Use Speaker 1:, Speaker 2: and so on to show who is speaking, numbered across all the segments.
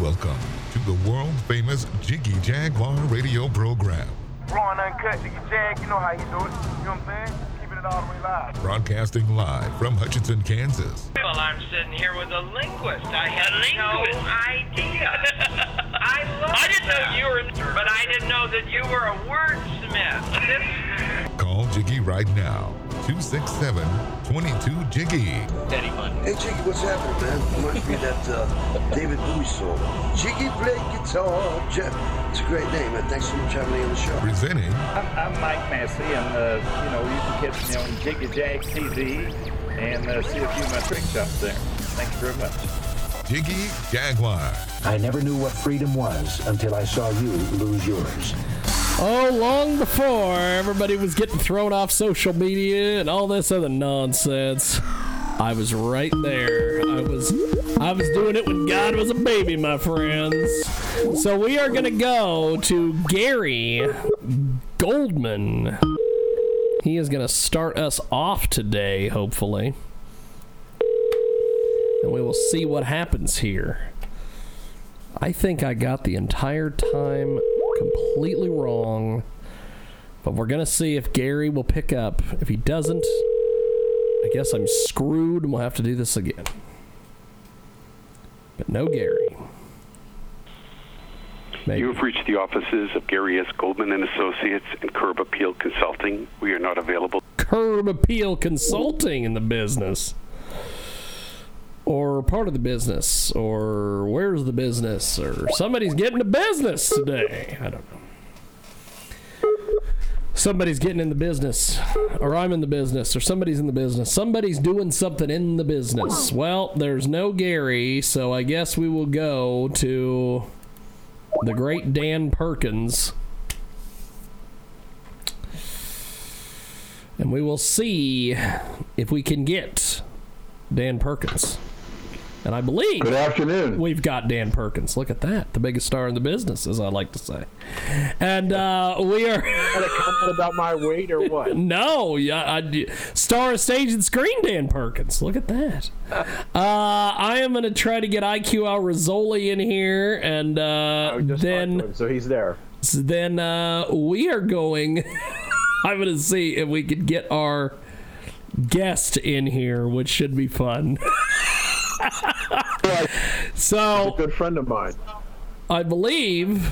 Speaker 1: Welcome to the world famous Jiggy Jaguar radio program.
Speaker 2: Raw and uncut, Jiggy Jag, you know how you do it. You know what I'm saying? Keeping it all the way live.
Speaker 1: Broadcasting live from Hutchinson, Kansas.
Speaker 3: Well, I'm sitting here with a linguist. I had no idea. I love I didn't know you were, but I didn't know that you were a wordsmith.
Speaker 1: Call Jiggy right now. 267 22 Jiggy.
Speaker 4: Hey Jiggy, what's happening, man? Reminds me of that uh, David Bowie song. Jiggy play guitar. Jeff. It's a great name, man. Thanks so much for having me on the show.
Speaker 1: Presenting
Speaker 5: I'm, I'm Mike Massey, and uh, you know you can catch me on Jiggy Jag TV and uh, see a few of my trick shots there. Thank you very much.
Speaker 1: Jiggy Jaguar.
Speaker 6: I never knew what freedom was until I saw you lose yours.
Speaker 7: Oh, long before everybody was getting thrown off social media and all this other nonsense. I was right there. I was I was doing it when God was a baby, my friends. So we are gonna go to Gary Goldman. He is gonna start us off today, hopefully. And we will see what happens here. I think I got the entire time completely wrong. But we're going to see if Gary will pick up. If he doesn't, I guess I'm screwed and we'll have to do this again. But no Gary. Maybe.
Speaker 8: You have reached the offices of Gary S. Goldman and Associates and Curb Appeal Consulting. We are not available.
Speaker 7: Curb Appeal Consulting in the business. Or part of the business. Or where's the business? Or somebody's getting the business today. I don't know. Somebody's getting in the business, or I'm in the business, or somebody's in the business. Somebody's doing something in the business. Well, there's no Gary, so I guess we will go to the great Dan Perkins. And we will see if we can get Dan Perkins. And I believe
Speaker 9: Good afternoon.
Speaker 7: we've got Dan Perkins. Look at that. The biggest star in the business, as I like to say. And uh, we are.
Speaker 9: A comment about my weight or what?
Speaker 7: No, yeah, I, star of stage and screen, Dan Perkins. Look at that. Uh, I am going to try to get IQ Al Rizzoli in here, and uh, then
Speaker 9: so he's there.
Speaker 7: then uh, we are going. I'm going to see if we could get our guest in here, which should be fun. So,
Speaker 9: a good friend of mine.
Speaker 7: I believe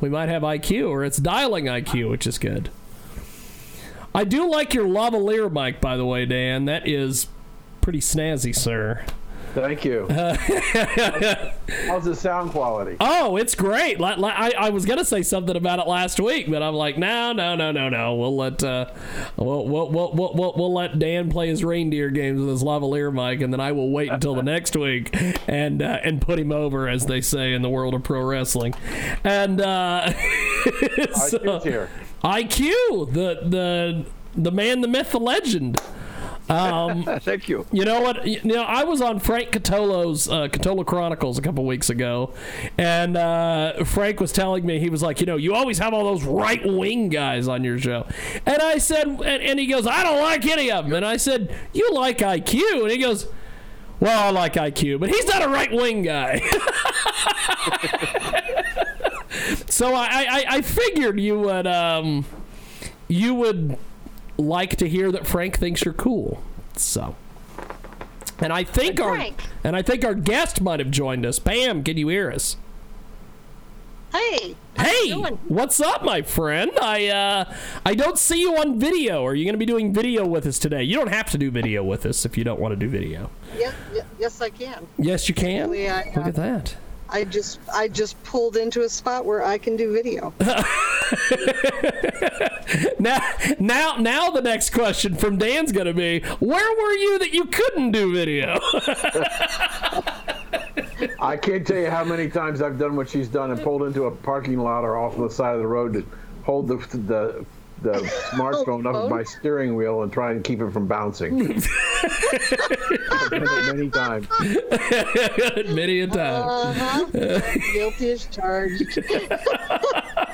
Speaker 7: we might have IQ, or it's dialing IQ, which is good. I do like your lavalier mic, by the way, Dan. That is pretty snazzy, sir.
Speaker 9: Thank you. How's the sound quality?
Speaker 7: Oh, it's great. Like, like, I, I was gonna say something about it last week, but I'm like, no, no, no, no, no. We'll let uh, we'll, we'll, we'll, we'll, we'll, we'll let Dan play his reindeer games with his lavalier mic, and then I will wait until the next week and uh, and put him over, as they say in the world of pro wrestling. And uh, so-
Speaker 9: IQ's here.
Speaker 7: IQ, the the the man, the myth, the legend. Um,
Speaker 9: Thank you.
Speaker 7: you know what? You know, I was on Frank Catolo's uh, Catolo Chronicles a couple weeks ago, and uh, Frank was telling me he was like, you know, you always have all those right wing guys on your show, and I said, and, and he goes, I don't like any of them, and I said, you like IQ, and he goes. Well, I like IQ, but he's not a right wing guy. so I, I, I figured you would um, you would like to hear that Frank thinks you're cool. So, and I think our and I think our guest might have joined us. Pam, can you hear us?
Speaker 10: Hey.
Speaker 7: Hey, what's up, my friend? I uh, I don't see you on video. Are you going to be doing video with us today? You don't have to do video with us if you don't want to do video.
Speaker 10: Yes, yes, I can.
Speaker 7: Yes, you can.
Speaker 10: Actually, I,
Speaker 7: Look
Speaker 10: uh,
Speaker 7: at that.
Speaker 10: I just I just pulled into a spot where I can do video.
Speaker 7: Now, now, now, the next question from Dan's going to be: Where were you that you couldn't do video?
Speaker 9: I can't tell you how many times I've done what she's done and pulled into a parking lot or off the side of the road to hold the the, the smartphone up my steering wheel and try and keep it from bouncing. I've done it many times.
Speaker 7: Many a time.
Speaker 10: Uh-huh. Guilty as charged.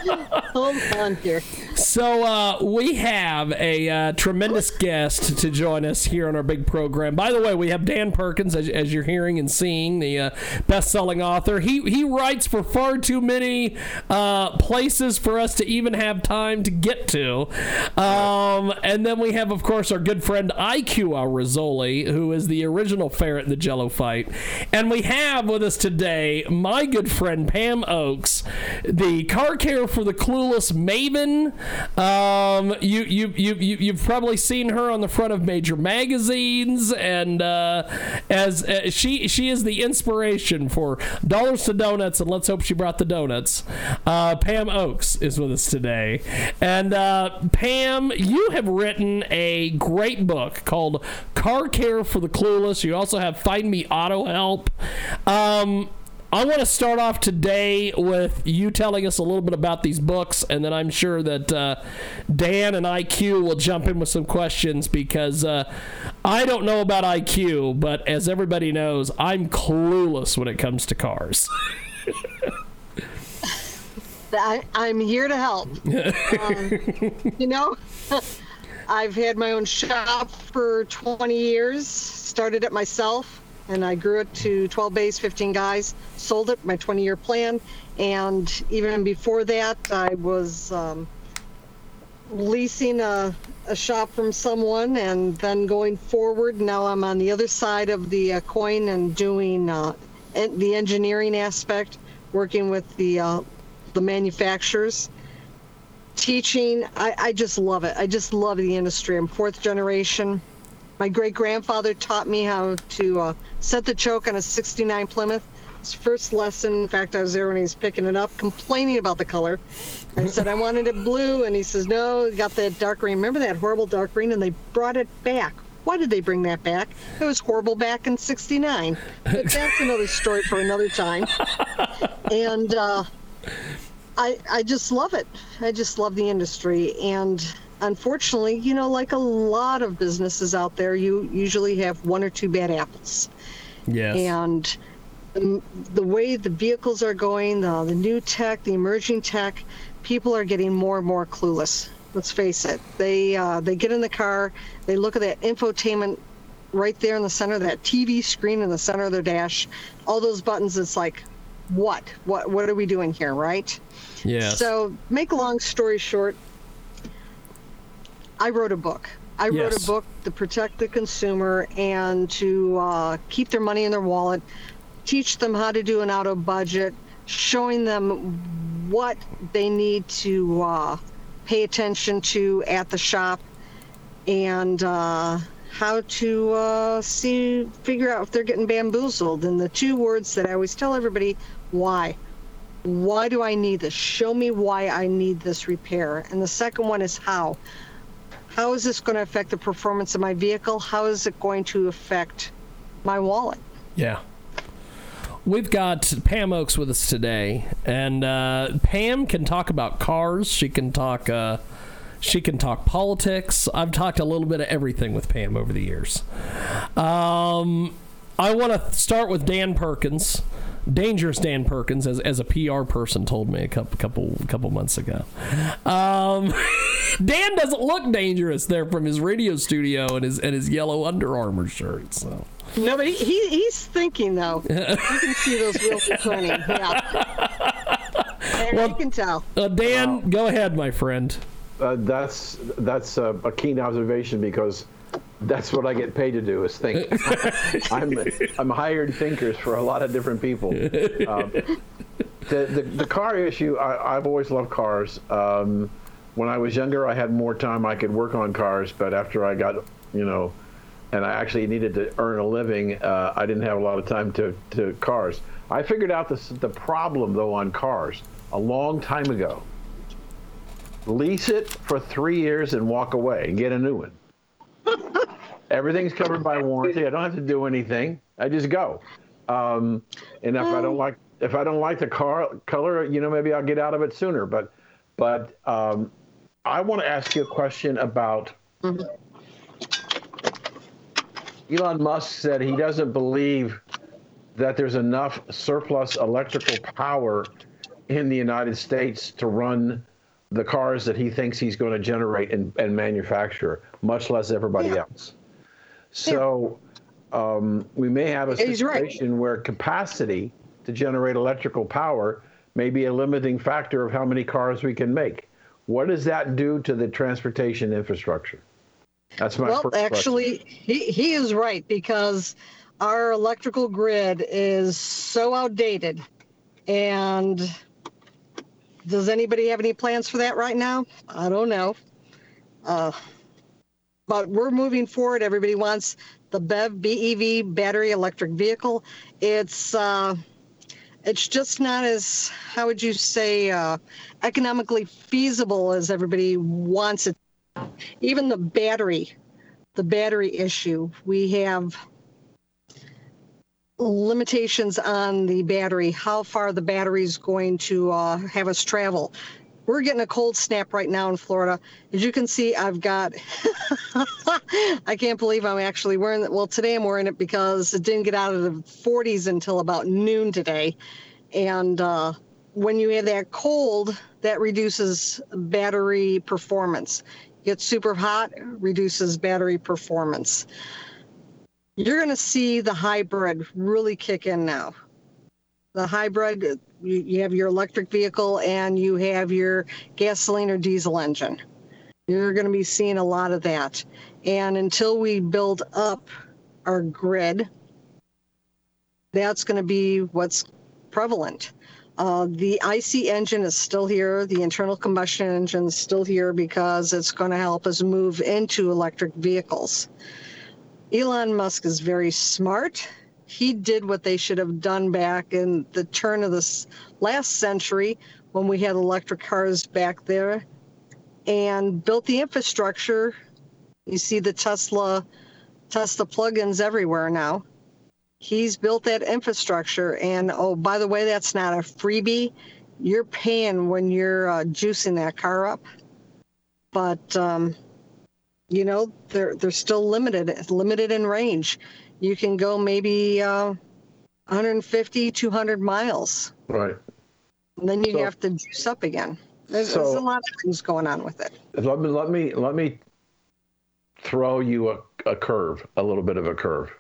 Speaker 10: Hold on here.
Speaker 7: So uh, we have a uh, tremendous guest to join us here on our big program. By the way, we have Dan Perkins, as, as you're hearing and seeing, the uh, best-selling author. He he writes for far too many uh, places for us to even have time to get to. Um, and then we have, of course, our good friend IQ Rizzoli, who is the original ferret in the Jello fight. And we have with us today my good friend Pam Oakes, the car care for the clueless maven. Um, you, you, you, you, you've probably seen her on the front of major magazines, and uh, as uh, she she is the inspiration for dollars to donuts, and let's hope she brought the donuts. Uh, Pam Oakes is with us today, and uh, Pam, you have written a great book called Car Care for the Clueless. You also have Find Me Auto Help. Um, I want to start off today with you telling us a little bit about these books, and then I'm sure that uh, Dan and IQ will jump in with some questions because uh, I don't know about IQ, but as everybody knows, I'm clueless when it comes to cars.
Speaker 10: I, I'm here to help. Um, you know, I've had my own shop for 20 years, started it myself, and I grew it to 12 bays, 15 guys, sold it, my 20 year plan. And even before that, I was um, leasing a, a shop from someone and then going forward. Now I'm on the other side of the uh, coin and doing uh, en- the engineering aspect, working with the, uh, the manufacturers teaching I, I just love it i just love the industry i'm fourth generation my great grandfather taught me how to uh, set the choke on a 69 plymouth his first lesson in fact i was there when he was picking it up complaining about the color i said i wanted it blue and he says no got that dark green remember that horrible dark green and they brought it back why did they bring that back? It was horrible back in '69. But that's another story for another time. And uh, I I just love it. I just love the industry, and unfortunately, you know, like a lot of businesses out there, you usually have one or two bad apples.
Speaker 7: Yes.
Speaker 10: And the, the way the vehicles are going, the, the new tech, the emerging tech, people are getting more and more clueless. Let's face it. They uh, they get in the car, they look at that infotainment right there in the center, that TV screen in the center of their dash, all those buttons. It's like, what? What? What are we doing here, right?
Speaker 7: Yes.
Speaker 10: So, make a long story short, I wrote a book. I wrote a book to protect the consumer and to uh, keep their money in their wallet, teach them how to do an auto budget, showing them what they need to uh, pay attention to at the shop, and uh, how to uh, see figure out if they're getting bamboozled. And the two words that I always tell everybody: why why do I need this? Show me why I need this repair. And the second one is how. How is this going to affect the performance of my vehicle? How is it going to affect my wallet?
Speaker 7: Yeah. We've got Pam Oakes with us today, and uh, Pam can talk about cars. She can talk. Uh, she can talk politics. I've talked a little bit of everything with Pam over the years. Um, I want to start with Dan Perkins, dangerous Dan Perkins, as, as a PR person told me a couple couple couple months ago. Um, Dan doesn't look dangerous there from his radio studio and his and his yellow Under Armour shirt. So.
Speaker 10: No, but he, he he's thinking though. you can see those wheels turning. Yeah. And you can tell.
Speaker 7: Uh, Dan, go ahead, my friend.
Speaker 9: Uh, that's that's uh, a keen observation because that's what I get paid to do is think. I'm I'm hired thinkers for a lot of different people. Um, the, the the car issue, I, I've always loved cars. Um, when I was younger, I had more time I could work on cars, but after I got, you know, and I actually needed to earn a living, uh, I didn't have a lot of time to, to cars. I figured out this, the problem though on cars a long time ago. Lease it for three years and walk away and get a new one. Everything's covered by warranty. I don't have to do anything. I just go. Um, and if I don't like if I don't like the car color, you know, maybe I'll get out of it sooner. But but um, I want to ask you a question about. Elon Musk said he doesn't believe that there's enough surplus electrical power in the United States to run the cars that he thinks he's going to generate and, and manufacture, much less everybody else. So um, we may have a
Speaker 10: He's right.
Speaker 9: situation where capacity to generate electrical power may be a limiting factor of how many cars we can make. What does that do to the transportation infrastructure? That's my
Speaker 10: well,
Speaker 9: first question.
Speaker 10: actually, he, he is right because our electrical grid is so outdated. And does anybody have any plans for that right now? I don't know. Uh, but we're moving forward. Everybody wants the BEV, BEV, battery electric vehicle. It's uh, it's just not as how would you say uh, economically feasible as everybody wants it. Even the battery, the battery issue, we have limitations on the battery, how far the battery is going to uh, have us travel. We're getting a cold snap right now in Florida. As you can see, I've got, I can't believe I'm actually wearing it. Well, today I'm wearing it because it didn't get out of the 40s until about noon today. And uh, when you have that cold, that reduces battery performance. Gets super hot, reduces battery performance you're going to see the hybrid really kick in now. The hybrid, you, have your electric vehicle and you have your gasoline or diesel engine. You're going to be seeing a lot of that. And until we build up our grid, that's going to be what's prevalent. Uh, the IC engine is still here. The internal combustion engine is still here because it's going to help us move into electric vehicles. Elon Musk is very smart. He did what they should have done back in the turn of this last century when we had electric cars back there and built the infrastructure. You see the Tesla Tesla plugins everywhere now. He's built that infrastructure and oh by the way that's not a freebie. You're paying when you're uh, juicing that car up. But um, you know they're they're still limited limited in range you can go maybe uh, 150 200 miles
Speaker 9: Right.
Speaker 10: and then you
Speaker 9: So-
Speaker 10: have to juice up again there's,
Speaker 9: So-
Speaker 10: there's a lot of things going on with it
Speaker 9: Let me let me let me throw you a, a curve, a little bit of a curve.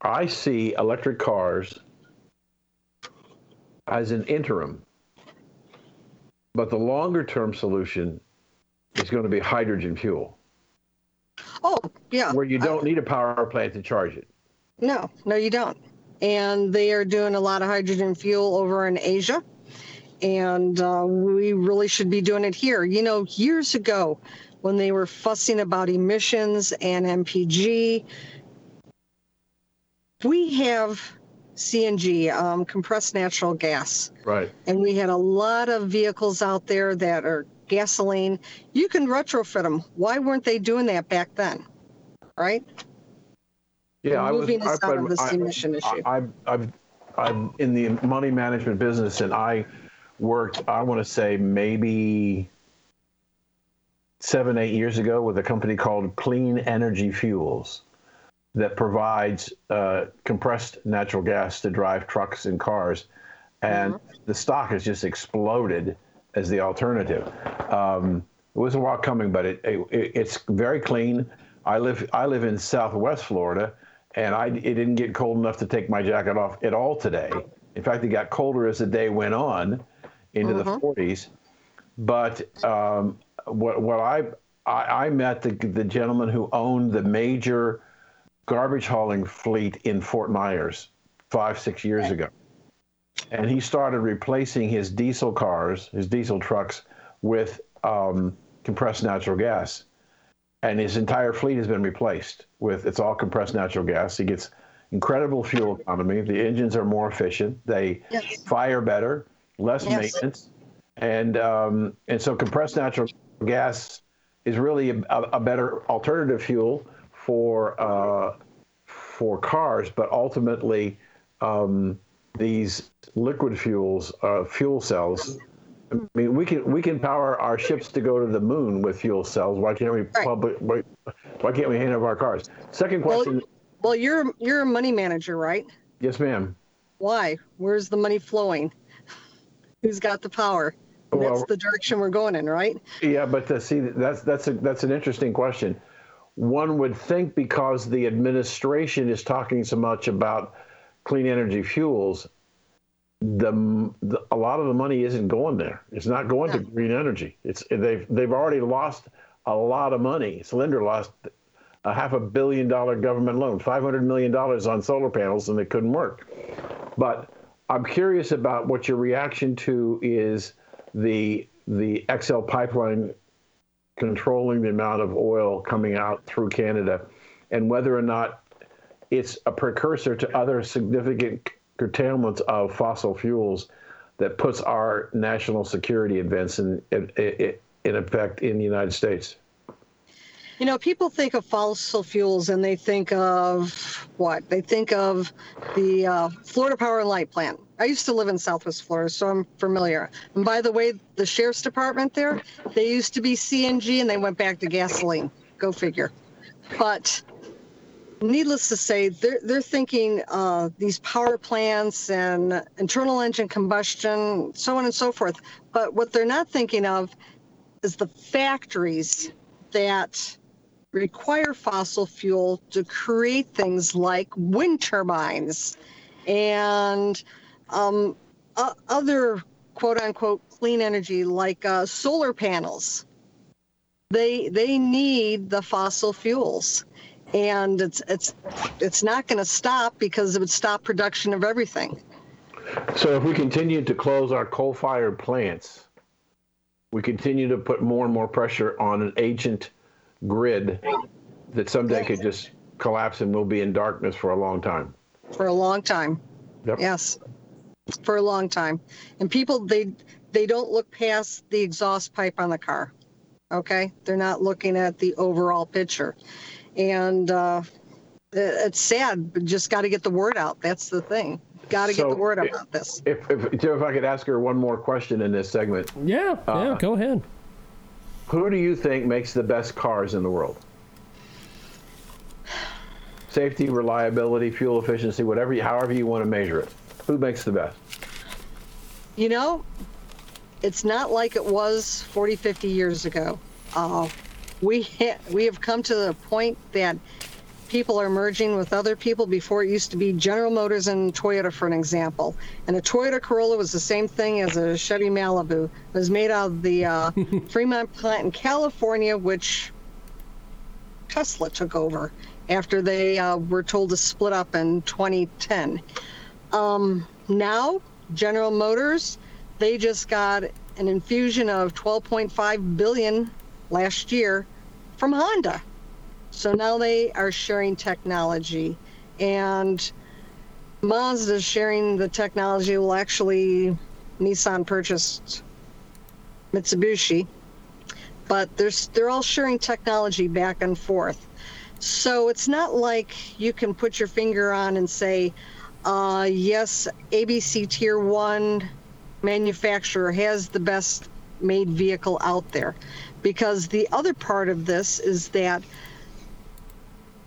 Speaker 9: I see electric cars as an interim, but the longer term solution is going to be hydrogen fuel,
Speaker 10: oh yeah.
Speaker 9: Where you don't need a power plant to charge it.
Speaker 10: no no you don't. And they are doing a lot of hydrogen fuel over in asia. And uh, we really should be doing it here. You know years ago when they were fussing about emissions and mpg we have cng um, compressed natural gas.
Speaker 9: Right.
Speaker 10: and we had a lot of vehicles out there that are gasoline. You can retrofit them. Why weren't they doing that back then? Right?
Speaker 9: Yeah, I was.
Speaker 10: Moving us
Speaker 9: I,
Speaker 10: out of this
Speaker 9: I-
Speaker 10: emission issue.
Speaker 9: I, I've, I've, I'm in the money management business, and I worked. I want to say maybe seven, eight years ago with a company called Clean Energy Fuels that provides uh, compressed natural gas to drive trucks and cars, and the stock has just exploded as the alternative. Um, it was a while coming, but it, it it's very clean. I live I live in Southwest Florida, and I it didn't get cold enough to take my jacket off at all today. In fact, it got colder as the day went on into the 40s. But um, what what I, I I met the the gentleman who owned the major garbage hauling fleet in Fort Myers five six years ago and he started replacing his diesel cars, his diesel trucks, with um, compressed natural gas. And his entire fleet has been replaced with it's all compressed natural gas. He gets incredible fuel economy. The engines are more efficient. They fire better, less
Speaker 10: Yes.
Speaker 9: maintenance, and um, and so compressed natural gas is really a, a better alternative fuel for uh, for cars, but ultimately um, these liquid fuels, uh, fuel cells. I mean, we can we can power our ships to go to the moon with fuel cells. Why can't we public? Why, why can't we hand over our cars? Second question.
Speaker 10: Well, well, you're you're a money manager, right?
Speaker 9: yes, ma'am.
Speaker 10: Why? Where's the money flowing? Who's got the power? And
Speaker 9: Well-
Speaker 10: that's the direction we're going in, right?
Speaker 9: Yeah, but to see that's that's a, that's an interesting question. One would think because the administration is talking so much about clean energy fuels, the, the a lot of the money isn't going there. It's not going to green energy. It's they've they've already lost a lot of money. Solyndra lost a half a billion dollar government loan, five hundred million dollars on solar panels, and it couldn't work. But I'm curious about what your reaction to is the the XL pipeline controlling the amount of oil coming out through Canada, and whether or not it's a precursor to other significant curtailments of fossil fuels that puts our national security events in, in, in, effect in the United States.
Speaker 10: You know, people think of fossil fuels and they think of what? They think of the uh, Florida Power and Light Plant. I used to live in Southwest Florida, so I'm familiar. And by the way, the sheriff's department there, they used to be CNG and they went back to gasoline. Go figure. But needless to say, they're, they're thinking uh, these power plants and internal engine combustion, so on and so forth. But what they're not thinking of is the factories that require fossil fuel to create things like wind turbines and um, o- other quote unquote clean energy like uh, solar panels. They they need the fossil fuels, and it's it's it's not going to stop because it would stop production of everything.
Speaker 9: So if we continue to close our coal-fired plants, we continue to put more and more pressure on an ancient grid that someday could just collapse and we'll be in darkness for a long time.
Speaker 10: for a long time.
Speaker 9: Yep.
Speaker 10: Yes, for a long time. And people they they don't look past the exhaust pipe on the car. Okay, they're not looking at the overall picture, and uh, it- it's sad. But just got to get the word out. That's the thing. Got to get the word
Speaker 9: i-
Speaker 10: about this.
Speaker 9: If, if, Joe, if I could ask her one more question in this segment.
Speaker 7: Yeah, yeah, go ahead.
Speaker 9: Who do you think makes the best cars in the world? Safety, reliability, fuel efficiency, whatever, you, however you want to measure it. Who makes the best?
Speaker 10: You know, it's not like it was 40, 50 years ago. Uh, we ha- we have come to the point that people are merging with other people. Before it used to be General Motors and Toyota, for an example. And a Toyota Corolla was the same thing as a Chevy Malibu. It was made out of the uh, Fremont plant in California, which Tesla took over after they uh, were told to split up in 2010. Um, now, General Motors, they just got an infusion of 12.5 billion last year from Honda. So now they are sharing technology, and Mazda is sharing the technology. Well, actually, Nissan purchased Mitsubishi, but they're they're all sharing technology back and forth. So it's not like you can put your finger on and say, uh, yes, ABC Tier 1 manufacturer has the best made vehicle out there. Because the other part of this is that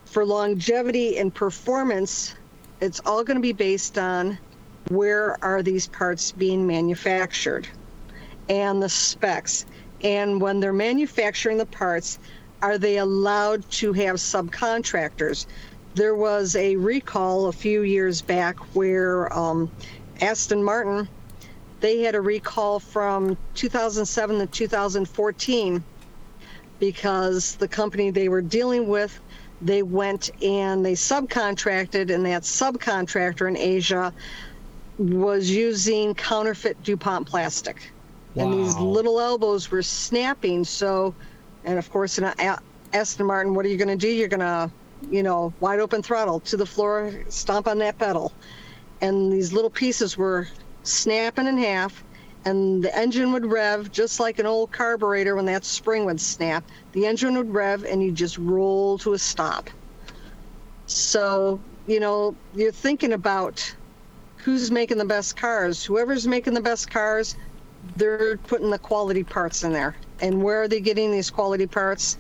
Speaker 10: for longevity and performance, it's all going to be based on where are these parts being manufactured and the specs. And when they're manufacturing the parts, are they allowed to have subcontractors? There was a recall a few years back where um, Aston Martin, they had a recall from 2007 to 2014 because the company they were dealing with, they went and they subcontracted, and that subcontractor in Asia was using counterfeit DuPont plastic. wow. And these little elbows were snapping. So, and of course, in a, Aston Martin, what are you going to do? You're going to, you know, wide open throttle to the floor, stomp on that pedal. And these little pieces were snapping in half, and the engine would rev just like an old carburetor when that spring would snap. The engine would rev, and you just roll to a stop. So you know, you're thinking about who's making the best cars. Whoever's making the best cars, they're putting the quality parts in there. And where are they getting these quality parts?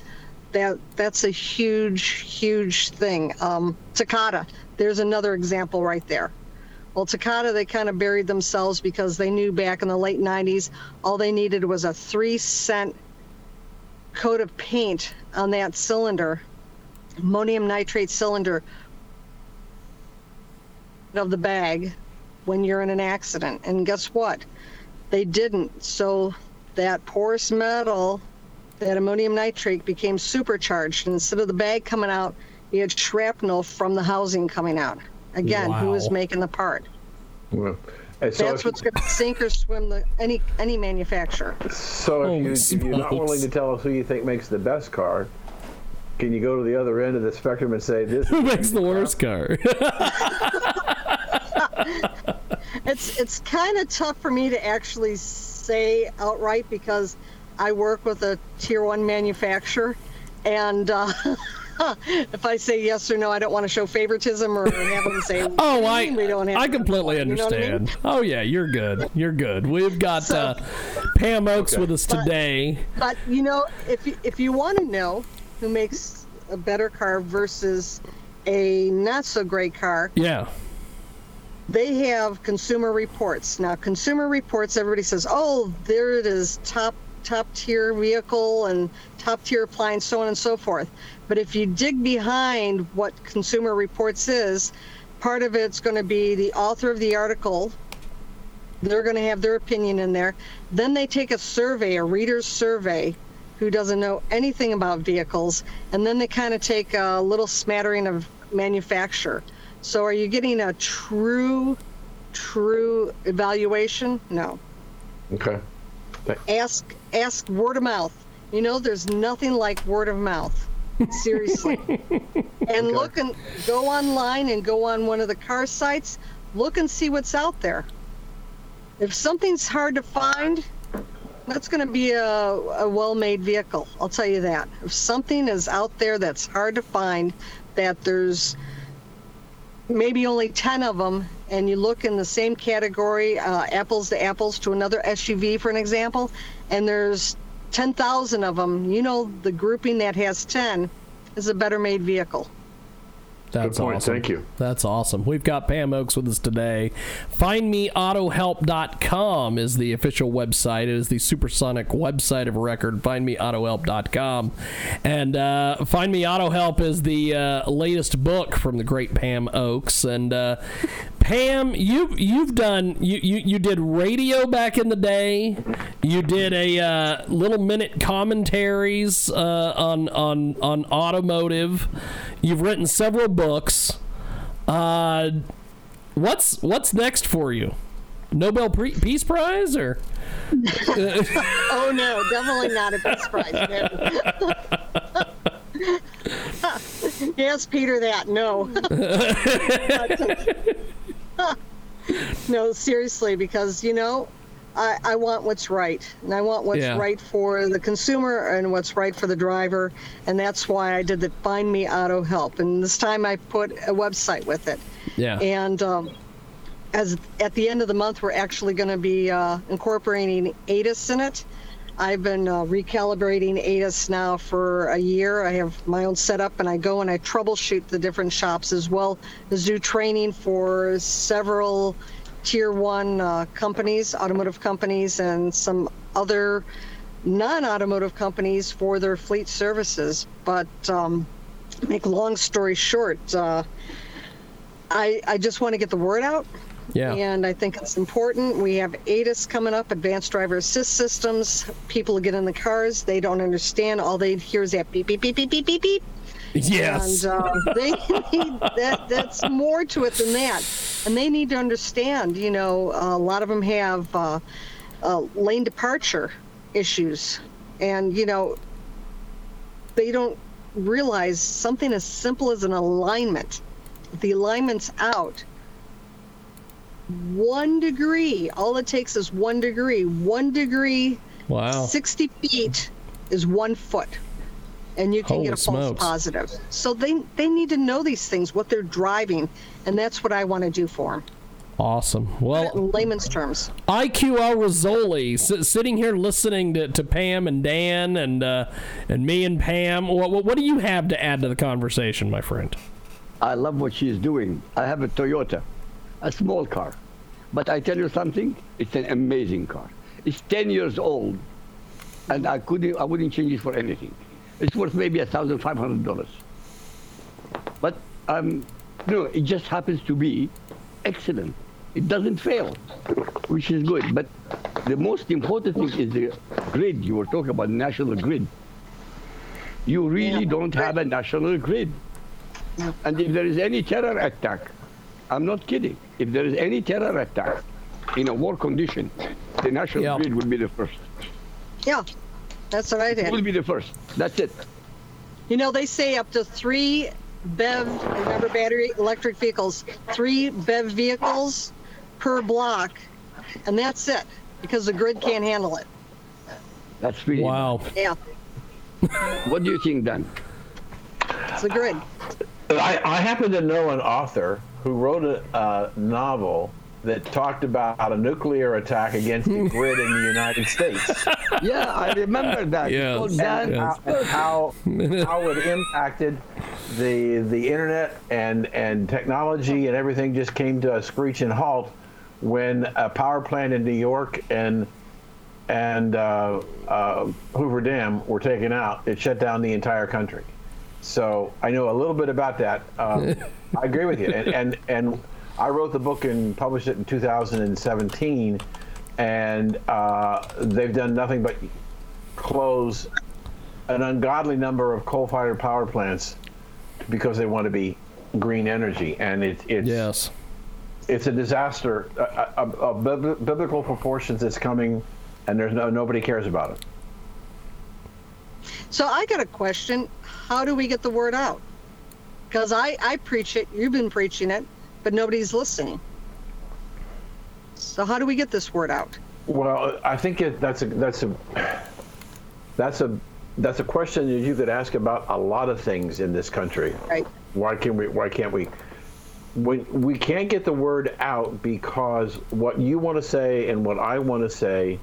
Speaker 10: That that's a huge, huge thing. Um, Takata, there's another example right there. Well, Takata, they kind of buried themselves because they knew back in the late 90s, all they needed was a three cent coat of paint on that cylinder, ammonium nitrate cylinder of the bag when you're in an accident. And guess what? They didn't. So that porous metal, that ammonium nitrate became supercharged. Instead of the bag coming out, you had shrapnel from the housing coming out. Again, who is making the part?
Speaker 9: Well, so
Speaker 10: That's
Speaker 9: if-
Speaker 10: what's going to sink or swim the any any manufacturer.
Speaker 9: So if, you, if you're not willing to tell us who you think makes the best car, can you go to the other end of the spectrum and say this?
Speaker 7: Who makes the worst car?
Speaker 10: It's it's kind of tough for me to actually say outright because I work with a tier one manufacturer, and uh, if I say yes or no, I don't want to show favoritism or have them say,
Speaker 7: Oh,
Speaker 10: "What do
Speaker 7: I
Speaker 10: we don't have
Speaker 7: I completely
Speaker 10: one?" You know I mean?
Speaker 7: understand. Oh yeah, you're good. You're good. We've got uh, Pam Oakes with us today.
Speaker 10: But you know, if you, if you want to know who makes a better car versus a not so great car,
Speaker 7: Yeah.
Speaker 10: they have consumer reports. Now, consumer reports, everybody says, "Oh, there it is, top top tier vehicle and top tier appliance, so on and so forth." But if you dig behind what consumer reports is, part of it's going to be the author of the article. They're going to have their opinion in there. Then they take a survey, a reader's survey, who doesn't know anything about vehicles, and then they kind of take a little smattering of manufacturer. So are you getting a true, true evaluation? No.
Speaker 9: Okay.
Speaker 10: Ask ask word of mouth. You know, there's nothing like word of mouth. Seriously. and look and go online and go on one of the car sites. Look and see what's out there. If something's hard to find, that's going to be a, a well-made vehicle. I'll tell you that. If something is out there that's hard to find, that there's maybe only 10 of them and you look in the same category uh, apples to apples to another suv for an example and there's 10000 of them you know the grouping that has 10 is a better made vehicle
Speaker 7: That's
Speaker 9: point,
Speaker 7: awesome.
Speaker 9: thank you.
Speaker 7: That's awesome. We've got Pam Oakes with us today. FindMeAutoHelp.com is the official website. It is the supersonic website of record. FindMeAutoHelp.com. And uh, Find Me Auto Help is the uh, latest book from the great Pam Oakes. And uh, Pam, you've you've done you, you you did radio back in the day. You did a uh, little minute commentaries uh, on on on automotive. You've written several books. Uh, what's what's next for you? Nobel Pre- Peace Prize or?
Speaker 10: oh no definitely not a peace prize no. yes peter that no no seriously because you know I, I want what's right and i want what's
Speaker 11: Yeah.
Speaker 10: right for the consumer and what's right for the driver and that's why i did the find me auto help and this time i put a website with it
Speaker 7: Yeah.
Speaker 10: and um, as at the end of the month, we're actually going to be uh, incorporating ADAS in it. I've been uh, recalibrating ADAS now for a year. I have my own setup, and I go and I troubleshoot the different shops as well as do training for several tier one uh, companies, automotive companies, and some other non-automotive companies for their fleet services. But um, make long story short. Uh, I, I just want to get the word out.
Speaker 7: Yeah.
Speaker 10: And I think it's important. We have ADAS coming up, Advanced Driver Assist Systems. People get in the cars, they don't understand. All they hear is that beep, beep, beep, beep, beep, beep, beep.
Speaker 7: Yes.
Speaker 10: And uh, they need that. That's more to it than that. And they need to understand. You know, a lot of them have uh, uh, lane departure issues, and you know, they don't realize something as simple as an alignment. The alignment's out, one degree, all it takes is one degree. One degree,
Speaker 7: Wow.
Speaker 10: 60 feet is one foot. and you can
Speaker 7: Holy
Speaker 10: get a false positive. So they they need to know these things, what they're driving, and that's what I want to do for them.
Speaker 7: Awesome. Well,
Speaker 10: in layman's terms.
Speaker 7: IQL Rizzoli, s- sitting here listening to, to Pam and Dan and uh, and me and Pam. What, what, what do you have to add to the conversation, my friend?
Speaker 11: I love what she's doing. I have a Toyota, a small car. But I tell you something, it's an amazing car. It's 10 years old, and I couldn't, I wouldn't change it for anything. It's worth maybe a thousand five hundred dollars. But um, no, it just happens to be excellent. It doesn't fail, which is good. But the most important thing is the grid. You were talking about national grid. You really don't have a national grid. And if there is any terror attack, I'm not kidding. If there is any terror attack in a war condition, the national grid will be the first.
Speaker 10: Yeah, that's what I did.
Speaker 11: It will be the first. That's it.
Speaker 10: You know, they say up to three BEV, remember battery electric vehicles, three BEV vehicles per block, and that's it because the grid can't handle it.
Speaker 11: That's really
Speaker 7: wow.
Speaker 10: Yeah,
Speaker 11: What do you think, Dan?
Speaker 10: it's the grid.
Speaker 9: I, I happen to know an author who wrote a uh, novel that talked about a nuclear attack against the grid in the United States.
Speaker 11: Yeah, I remember that.
Speaker 7: Yes,
Speaker 11: Oh, Dan,
Speaker 9: and how, how how it impacted the the internet and and technology and everything just came to a screeching halt when a power plant in New York and and uh, uh, Hoover Dam were taken out. It shut down the entire country. So I know a little bit about that. Um, I agree with you, and, and and I wrote the book and published it in 2017, and uh, they've done nothing but close an ungodly number of coal-fired power plants because they want to be green energy, and it, it's
Speaker 7: yes,
Speaker 9: it's a disaster of, biblical proportions. It's coming, and there's no nobody cares about it.
Speaker 10: So I got a question. How do we get the word out? Because I, I preach it, you've been preaching it, but nobody's listening. So how do we get this word out?
Speaker 9: Well, I think it, that's a that's a that's a that's a question that you could ask about a lot of things in this country.
Speaker 10: Right.
Speaker 9: Why can we? Why can't we? When we can't get the word out because what you want to say and what I want to say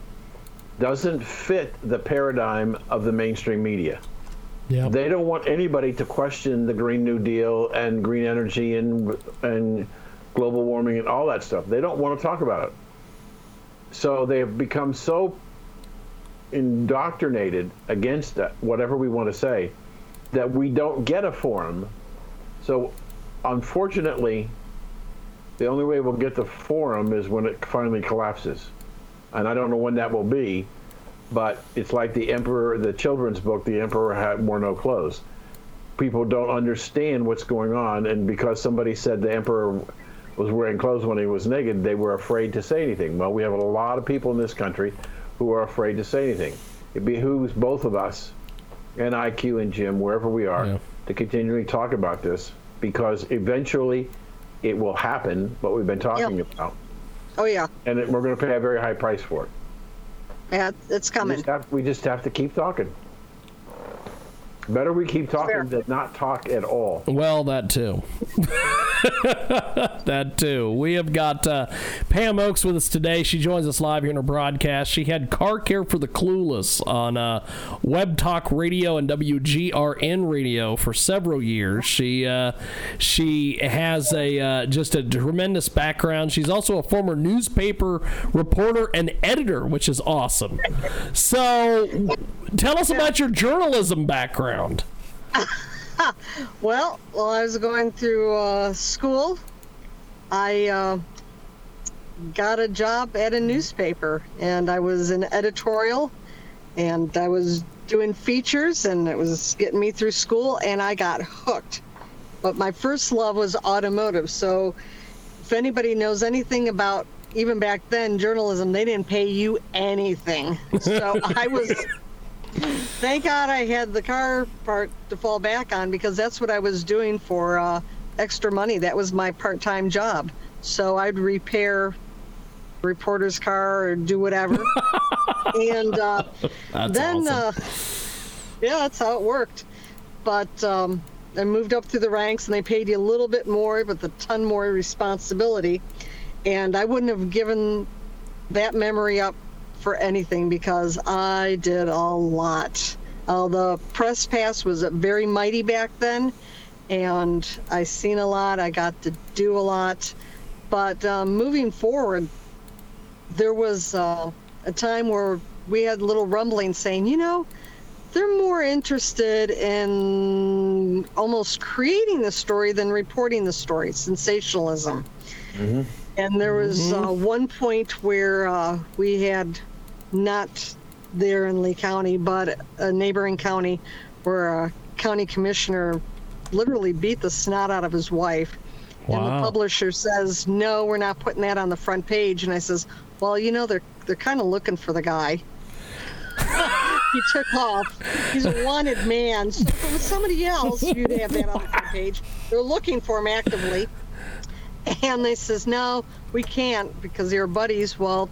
Speaker 9: doesn't fit the paradigm of the mainstream media.
Speaker 7: Yeah.
Speaker 9: They don't want anybody to question the Green New Deal and green energy and and global warming and all that stuff. They don't want to talk about it. So they have become so indoctrinated against that, whatever we want to say, that we don't get a forum. So unfortunately, the only way we'll get the forum is when it finally collapses. And I don't know when that will be, but it's like the Emperor, the children's book, The Emperor Had Wore No Clothes. People don't understand what's going on, and because somebody said the Emperor was wearing clothes when he was naked, they were afraid to say anything. Well, we have a lot of people in this country who are afraid to say anything. It behooves both of us, and IQ and Jim, wherever we are, to continually talk about this because eventually it will happen, what we've been talking about.
Speaker 10: Oh yeah,
Speaker 9: And it, we're going to pay a very high price for it.
Speaker 10: yeah, it's
Speaker 9: We
Speaker 10: coming.
Speaker 9: just, have, we just have to keep talking. Better we keep talking Fair. than not talk at all.
Speaker 7: Well, that too. that too. We have got uh, Pam Oakes with us today. She joins us live here in our broadcast. She had Car Care for the Clueless on uh, Web Talk Radio and WGRN Radio for several years. She uh, she has a uh, just a tremendous background. She's also a former newspaper reporter and editor, which is awesome. So, tell us about your journalism background.
Speaker 10: well, while I was going through uh, school, I uh, got a job at a newspaper, and I was an editorial, and I was doing features, and it was getting me through school, and I got hooked. But my first love was automotive, so if anybody knows anything about even back then journalism, they didn't pay you anything. So I was thank God I had the car part to fall back on because that's what I was doing for uh, extra money. That was my part-time job. So I'd repair reporter's car or do whatever. and uh, then,
Speaker 7: awesome.
Speaker 10: uh, yeah, that's how it worked. but um, I moved up through the ranks and they paid you a little bit more, but a ton more responsibility. And I wouldn't have given that memory up for anything because I did a lot. Uh, the press pass was very mighty back then, and I seen a lot. I got to do a lot. But um, moving forward, there was uh, a time where we had little rumbling saying, you know, they're more interested in almost creating the story than reporting the story, sensationalism.
Speaker 9: Mm-hmm.
Speaker 10: And there was uh, one point where uh, we had not there in Lee County, but a neighboring county where a county commissioner literally beat the snot out of his wife. And the publisher says, "No, we're not putting that on the front page." And I says, "Well, you know, they're they're kind of looking for the guy." he took off. He's a wanted man. So if it was somebody else, you'd have that on the front page. They're looking for him actively. And they says, no, we can't because they're buddies. Well,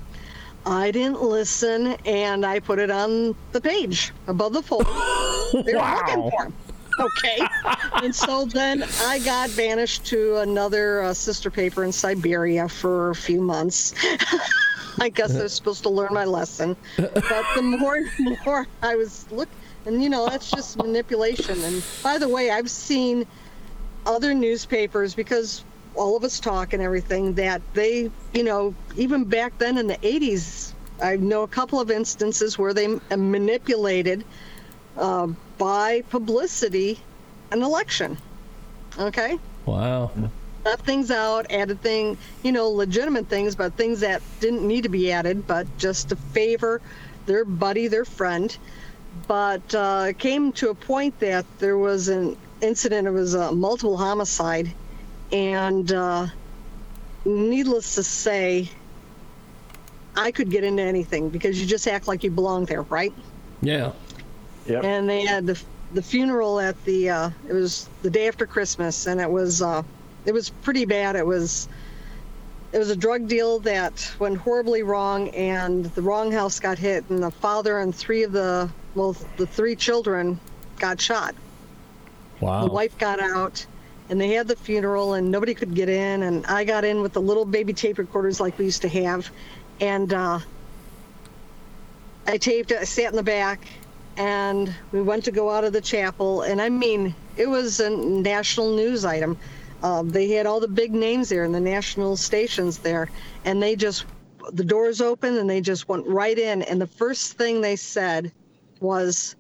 Speaker 10: I didn't listen, and I put it on the page above the fold. They're looking for him. Okay. and so then I got banished to another uh, sister paper in Siberia for a few months. I guess I was supposed to learn my lesson. But the more and more I was look, and you know that's just manipulation. And by the way, I've seen other newspapers because all of us talk and everything that they, you know, even back then in the 80s, I know a couple of instances where they manipulated uh, by publicity an election. Okay?
Speaker 7: Wow.
Speaker 10: left things out, added thing, you know, legitimate things, but things that didn't need to be added, but just to favor their buddy, their friend. But uh, it came to a point that there was an incident. It was a multiple homicide, and uh, needless to say, I could get into anything because you just act like you belong there, right?
Speaker 7: Yeah.
Speaker 9: Yep.
Speaker 10: And they had the the funeral at the uh, it was the day after Christmas, and it was uh, it was pretty bad. It was it was a drug deal that went horribly wrong, and the wrong house got hit, and the father and three of the well the three children got shot.
Speaker 7: Wow.
Speaker 10: The wife got out, and they had the funeral, and nobody could get in. And I got in with the little baby tape recorders like we used to have, and uh, I taped it. I sat in the back, and we went to go out of the chapel. And I mean, it was a national news item. Um, they had all the big names there and the national stations there, and they just the doors open and they just went right in. And the first thing they said was,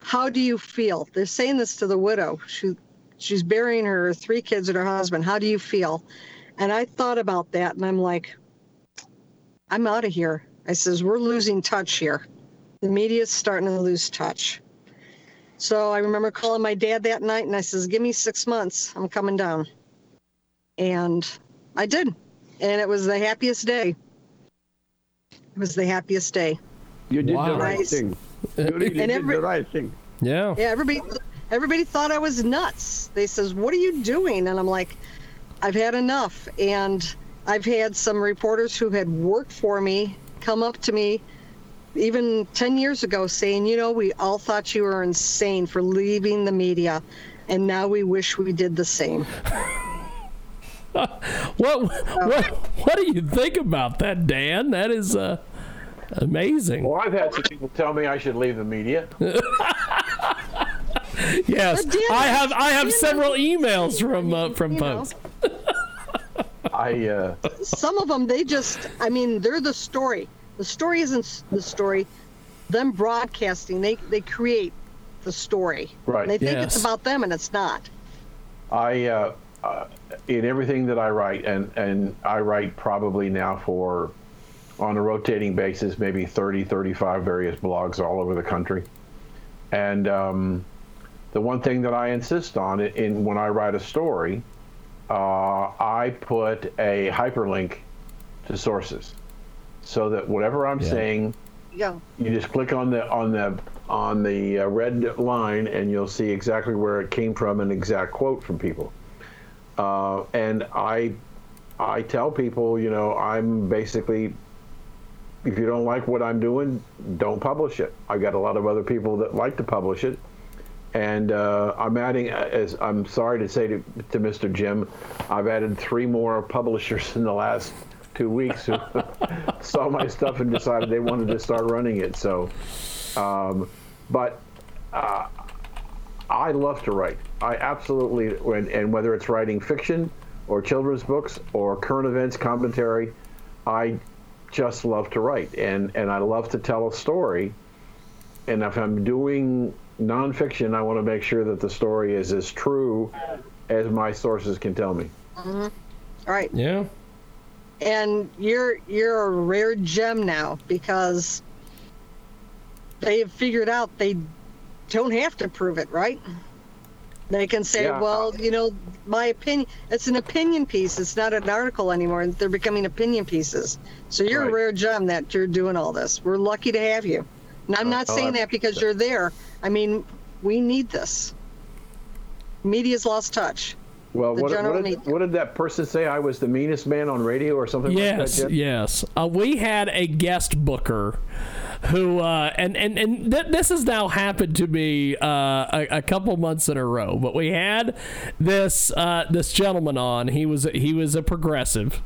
Speaker 10: "How do you feel?" They're saying this to the widow. She she's burying her three kids and her husband. How do you feel? And I thought about that, and I'm like, I'm out of here. I says, we're losing touch here. The media's starting to lose touch. So I remember calling my dad that night and I says, give me six months. I'm coming down. And I did. And it was the happiest day. It was the happiest day.
Speaker 11: You did the
Speaker 7: Wow.
Speaker 11: right thing. You really
Speaker 10: And
Speaker 11: did
Speaker 10: every-
Speaker 11: the right thing.
Speaker 7: Yeah.
Speaker 10: Yeah, everybody everybody thought I was nuts. They says, "What are you doing?" And I'm like, "I've had enough." And I've had some reporters who had worked for me come up to me even 10 years ago saying, "You know, we all thought you were insane for leaving the media, and now we wish we did the same."
Speaker 7: What what what do you think about that, Dan? That is uh, amazing.
Speaker 9: Well, I've had some people tell me I should leave the media.
Speaker 7: Yes, I have I have
Speaker 10: Dan,
Speaker 7: several emails from uh, from
Speaker 10: you
Speaker 7: folks.
Speaker 9: I uh,
Speaker 10: Some of them, they just, I mean, they're the story. The story isn't the story. Them broadcasting, they they create the story.
Speaker 9: Right.
Speaker 10: They think
Speaker 7: Yes.
Speaker 10: it's about them, and it's not.
Speaker 9: I uh, uh, in everything that I write, and and I write probably now for on a rotating basis, maybe 30, 35 various blogs all over the country. And um, the one thing that I insist on in, in when I write a story, uh, I put a hyperlink to sources, so that whatever I'm
Speaker 7: Yeah.
Speaker 9: saying
Speaker 10: Yeah.
Speaker 9: you just click on the on the on the uh, red line and you'll see exactly where it came from an exact quote from people uh, and i i tell people you know i'm basically if you don't like what i'm doing don't publish it I've got a lot of other people that like to publish it And uh, I'm adding, uh, as I'm sorry to say to, to Mr. Jim, I've added three more publishers in the last two weeks who saw my stuff and decided they wanted to start running it. So, um, but uh, I love to write. I absolutely, and, and whether it's writing fiction or children's books or current events commentary, I just love to write, and and I love to tell a story. And if I'm doing nonfiction, I want to make sure that the story is as true as my sources can tell me.
Speaker 10: Mm-hmm. All right.
Speaker 7: Yeah.
Speaker 10: And you're you're a rare gem now because they have figured out they don't have to prove it, right? They can say,
Speaker 9: Yeah.
Speaker 10: well, you know, my opinion, it's an opinion piece. It's not an article anymore. They're becoming opinion pieces. So you're
Speaker 9: Right.
Speaker 10: a rare gem that you're doing all this. We're lucky to have you. And I'm not
Speaker 9: Oh,
Speaker 10: saying
Speaker 9: I
Speaker 10: that because you're there. I mean, we need this. Media's lost touch.
Speaker 9: Well, what, what, did, what did that person say? I was the meanest man on radio or something like
Speaker 7: Yes,
Speaker 9: that? Jim?
Speaker 7: yes. Uh, we had a guest booker who, uh, and and and th- this has now happened to me uh, a, a couple months in a row. But we had this uh, this gentleman on. He was he was a progressive.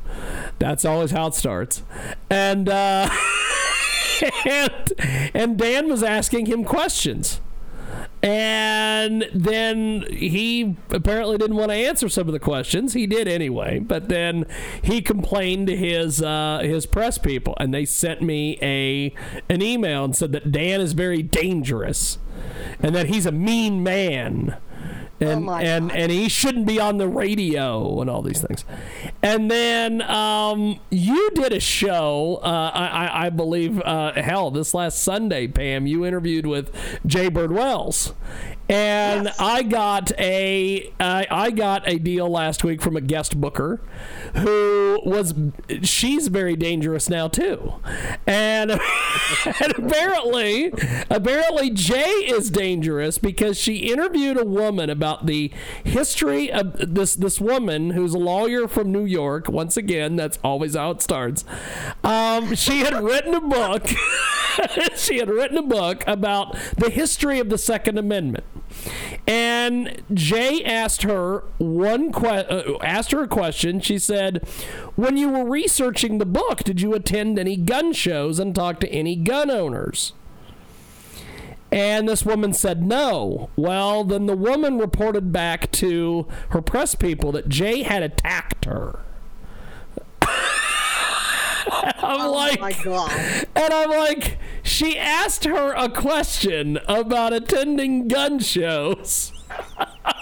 Speaker 7: That's always how it starts, and. And, and Dan was asking him questions. And then he apparently didn't want to answer some of the questions. He did anyway, but then he complained to his uh, his press people, and they sent me a an email and said that Dan is very dangerous, and that he's a mean man, and and and he shouldn't be on the radio and all these things. And then um, you did a show, uh, I, I, I believe, uh, hell, this last Sunday, Pam. You interviewed with Jay Bird Wells, and I got a I I got a deal last week from a guest booker, who was she's very dangerous now too, and, and apparently apparently Jay is dangerous because she interviewed a woman about the history of this this woman who's a lawyer from New York. Once again, that's always how it starts. Um, she had written a book. she had written a book about the history of the Second Amendment. And Jay asked her one que- uh, asked her a question. She said, "When you were researching the book, did you attend any gun shows and talk to any gun owners?" And this woman said no. Well, then the woman reported back to her press people that Jay had attacked her. I'm like,
Speaker 10: my God.
Speaker 7: and I'm like, she asked her a question about attending gun shows.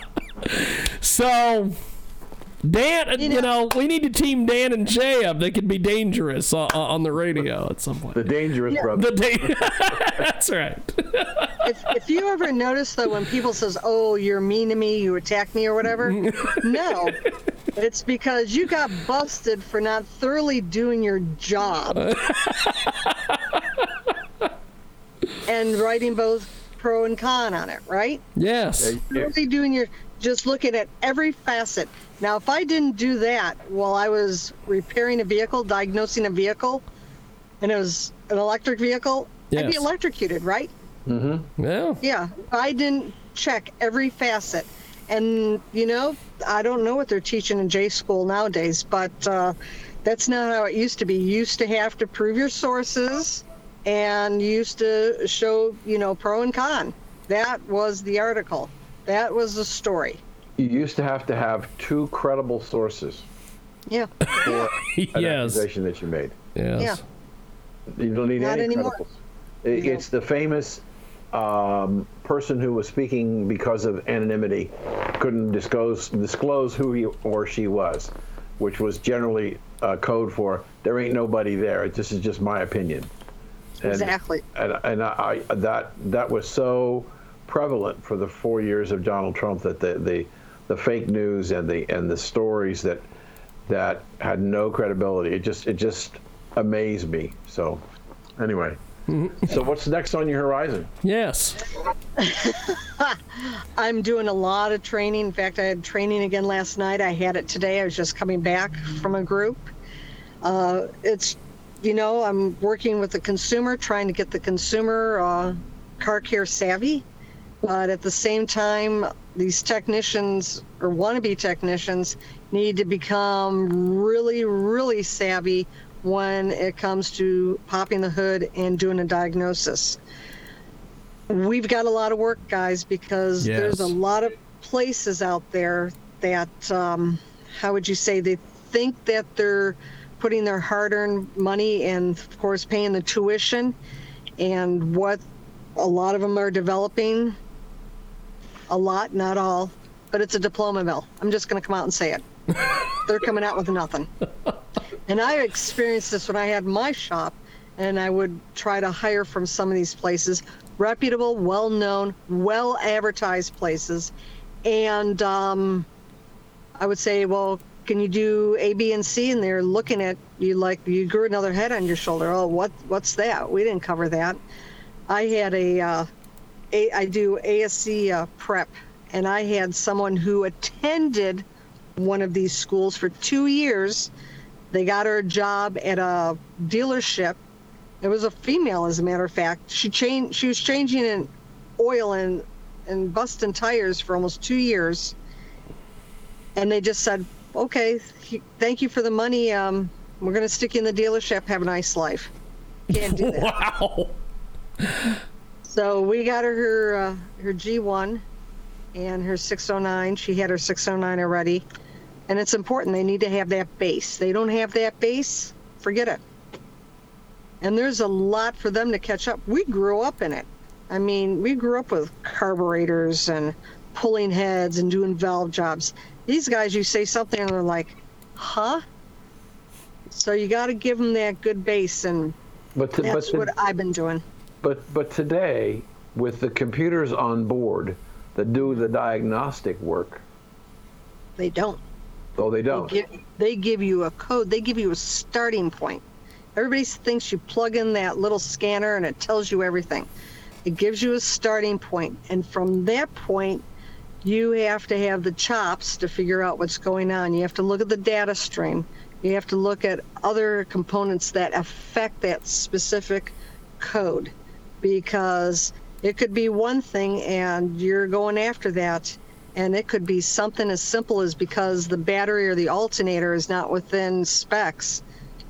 Speaker 7: so, Dan, you know, we need to team Dan and Jay up. They could be dangerous on, on the radio at some point.
Speaker 9: The dangerous
Speaker 10: Yeah.
Speaker 9: brother.
Speaker 7: The da- That's right.
Speaker 10: if, if you ever notice though when people says oh you're mean to me you attack me or whatever no it's because you got busted for not thoroughly doing your job and writing both pro and con on it right
Speaker 7: Yes.
Speaker 10: thoroughly doing your just looking at every facet now if i didn't do that while i was repairing a vehicle diagnosing a vehicle and it was an electric vehicle i'd be electrocuted right
Speaker 9: Mm-hmm.
Speaker 7: Yeah.
Speaker 10: yeah, I didn't check every facet. And, you know, I don't know what they're teaching in J school nowadays, but uh, that's not how it used to be. You used to have to prove your sources and used to show, you know, pro and con. That was the article, that was the story.
Speaker 9: You used to have to have two credible sources
Speaker 10: Yeah.
Speaker 9: for an
Speaker 7: Yes.
Speaker 9: accusation that you made.
Speaker 7: Yes.
Speaker 10: Yeah.
Speaker 9: You don't need
Speaker 10: Not
Speaker 9: any
Speaker 10: anymore.
Speaker 9: credibles. It- It's the famous um, person who was speaking because of anonymity, couldn't disclose disclose who he or she was, which was generally uh, code for there ain't nobody there. This is just my opinion. And,
Speaker 10: Exactly.
Speaker 9: And, and I, I that that was so prevalent for the four years of Donald Trump that the the, the fake news and the and the stories that that had no credibility. It just it just amazed me. So anyway, so what's next on your horizon?
Speaker 7: Yes.
Speaker 10: I'm doing a lot of training. In fact, I had training again last night. I had it today. I was just coming back from a group. Uh, it's, you know, I'm working with the consumer, trying to get the consumer uh, car care savvy But at the same time, these technicians or wannabe technicians need to become really, really savvy when it comes to popping the hood and doing a diagnosis. We've got a lot of work, guys, because there's a lot of places out there that, um, how would you say, they think that they're putting their hard earned money and, of course, paying the tuition. And what a lot of them are developing, a lot, not all, but it's a diploma mill. I'm just going to come out and say it. they're coming out with nothing. And I experienced this when I had my shop, and I would try to hire from some of these places, reputable, well known, well advertised places. And um, I would say, well, can you do A, B, and C? And they're looking at you like you grew another head on your shoulder. Oh, what what's that? We didn't cover that. I had a, uh, a I do ASE uh, prep, and I had someone who attended one of these schools for two years. They got her a job at a dealership. It was a female, as a matter of fact. She changed. She was changing in oil and and busting tires for almost two years. And they just said, "Okay, thank you for the money. Um, we're going to stick you in the dealership. Have a nice life." Can't do that.
Speaker 7: wow.
Speaker 10: So we got her her, uh, her G1 and her 609. She had her 609 already. And it's important. They need to have that base. They don't have that base, forget it. And there's a lot for them to catch up. We grew up in it. I mean, we grew up with carburetors and pulling heads and doing valve jobs. These guys, you say something and they're like, huh? So you got to give them that good base. And
Speaker 9: But to- but
Speaker 10: that's
Speaker 9: to-
Speaker 10: what I've been doing.
Speaker 9: But but today, with the computers on board that do the diagnostic work,
Speaker 10: They don't.
Speaker 9: oh, they don't.
Speaker 10: They give, they give you a code. They give you a starting point. Everybody thinks you plug in that little scanner and it tells you everything. It gives you a starting point, and from that point, you have to have the chops to figure out what's going on. You have to look at the data stream. You have to look at other components that affect that specific code because it could be one thing and you're going after that and it could be something as simple as because the battery or the alternator is not within specs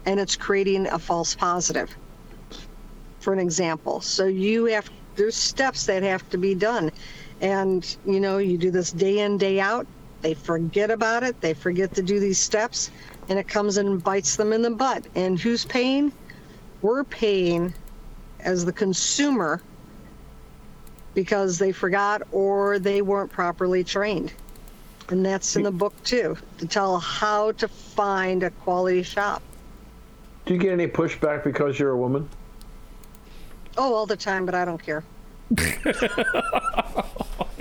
Speaker 10: and it's creating a false positive for an example so you have there's steps that have to be done and you know you do this day in day out they forget about it they forget to do these steps and it comes and bites them in the butt and who's paying we're paying as the consumer because they forgot or they weren't properly trained. And that's in the book too, to tell how to find a quality shop.
Speaker 9: Do you get any pushback because you're a woman?
Speaker 10: Oh, all the time, but I don't care.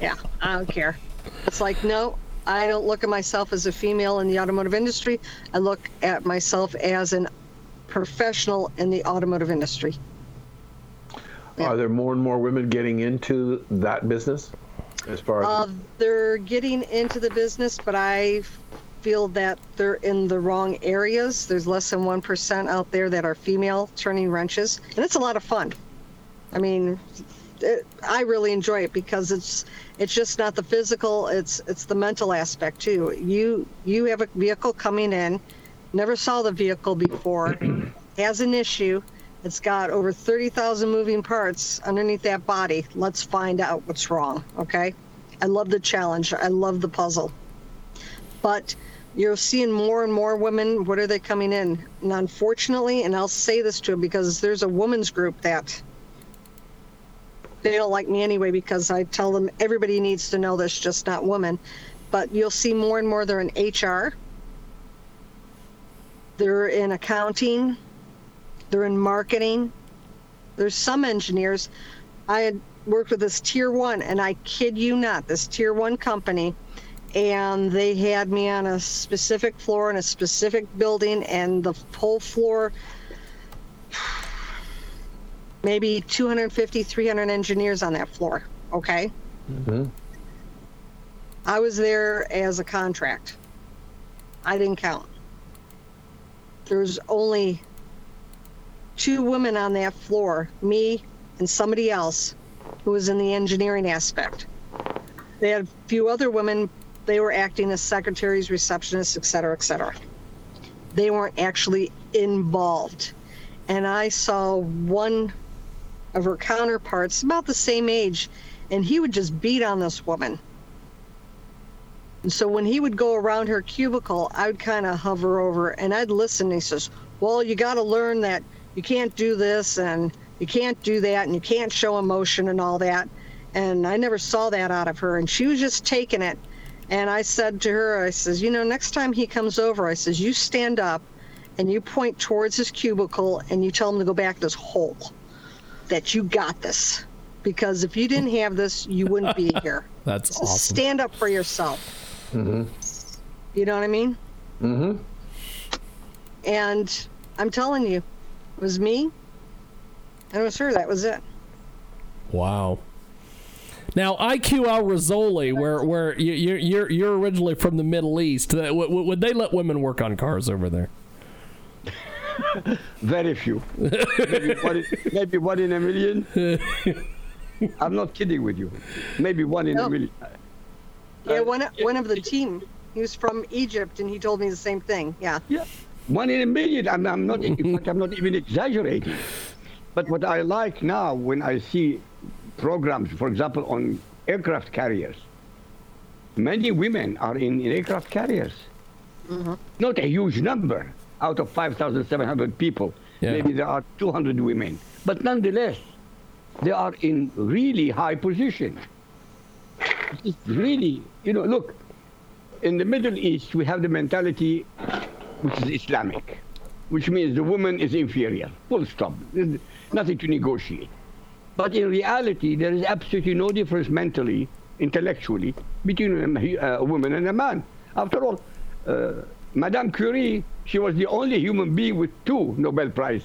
Speaker 10: yeah, I don't care. It's like, no, I don't look at myself as a female in the automotive industry. I look at myself as an professional in the automotive industry.
Speaker 9: Are there more and more women getting into that business? As far as
Speaker 10: Uh, they're getting into the business, but I feel that they're in the wrong areas. There's less than 1% out there that are female turning wrenches, and it's a lot of fun. I mean, it, I really enjoy it because it's it's just not the physical, it's it's the mental aspect too. You you have a vehicle coming in, never saw the vehicle before, has an issue. It's got over 30,000 moving parts underneath that body. Let's find out what's wrong, okay? I love the challenge. I love the puzzle. But you're seeing more and more women. What are they coming in? And unfortunately, and I'll say this to them because there's a women's group that they don't like me anyway because I tell them everybody needs to know this, just not women. But you'll see more and more they're in HR, they're in accounting, they're in marketing. There's some engineers. I had worked with this tier one, and I kid you not, this tier one company, and they had me on a specific floor in a specific building, and the whole floor maybe 250, 300 engineers on that floor. Okay.
Speaker 9: Mm-hmm.
Speaker 10: I was there as a contract. I didn't count. There was only two women on that floor, me and somebody else, who was in the engineering aspect. They had a few other women, they were acting as secretaries, receptionists, et cetera, et cetera. They weren't actually involved. And I saw one of her counterparts, about the same age, and he would just beat on this woman. And so when he would go around her cubicle, I would kind of hover over and I'd listen. he says, Well, you got to learn that you can't do this and you can't do that and you can't show emotion and all that. And I never saw that out of her. And she was just taking it. And I said to her, I says, You know, next time he comes over, I says, You stand up and you point towards his cubicle and you tell him to go back to this hole. That you got this. Because if you didn't have this, you wouldn't be here.
Speaker 7: That's
Speaker 10: So
Speaker 7: awesome.
Speaker 10: Stand up for yourself.
Speaker 9: Mm-hmm.
Speaker 10: You know what I mean?
Speaker 9: Mm-hmm.
Speaker 10: And I'm telling you, it was me and it was her. That was it.
Speaker 7: Wow. Now, IQ Al Rassooli, where where you, you're you're you're originally from the Middle East, uh, would, would they let women work on cars over there?
Speaker 11: Very few. maybe, one in, maybe one in a million. I'm not kidding with you. Maybe one in
Speaker 10: No.
Speaker 11: a million.
Speaker 10: Yeah, uh, one one of the team. He was from Egypt, and he told me the same thing. Yeah.
Speaker 11: Yeah. One in a million. I'm, I'm not. Fact, I'm not even exaggerating. But what I like now, when I see programs, for example, on aircraft carriers, many women are in, in aircraft carriers. Mm-hmm. Not a huge number out of 5,700 people.
Speaker 7: Yeah.
Speaker 11: Maybe there are 200 women. But nonetheless, they are in really high position. It's really, you know, look, in the Middle East, we have the mentality which is Islamic, which means the woman is inferior. Full stop. There's nothing to negotiate. But in reality, there is absolutely no difference mentally, intellectually, between a, a woman and a man. After all, uh, Madame Curie, she was the only human being with two Nobel Prize.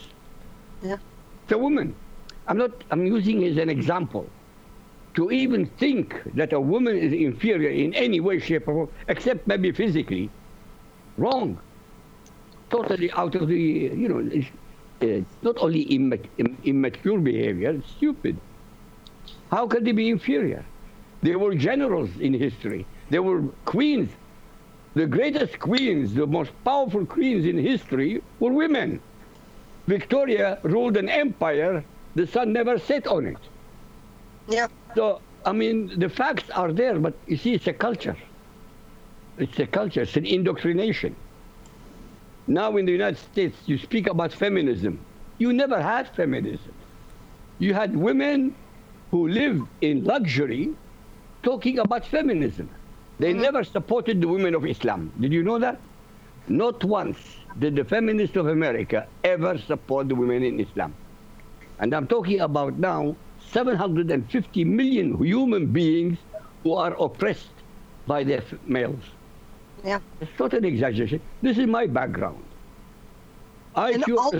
Speaker 10: Yeah.
Speaker 11: It's a woman. I'm not. I'm using it as an example. To even think that a woman is inferior in any way, shape, or form, except maybe physically, wrong. Totally out of the. You know, it's, it's not only imma- immature behavior. It's stupid. How can they be inferior? They were generals in history. They were queens. The greatest queens, the most powerful queens in history were women. Victoria ruled an empire, the sun never set on it.
Speaker 10: Yeah.
Speaker 11: So, I mean, the facts are there, but you see, it's a culture. It's a culture, it's an indoctrination. Now in the United States, you speak about feminism. You never had feminism. You had women who lived in luxury talking about feminism. They never supported the women of Islam. Did you know that? Not once did the feminists of America ever support the women in Islam. And I'm talking about now 750 million human beings who are oppressed by their males.
Speaker 10: Yeah.
Speaker 11: It's not an exaggeration. This is my background. I
Speaker 10: all-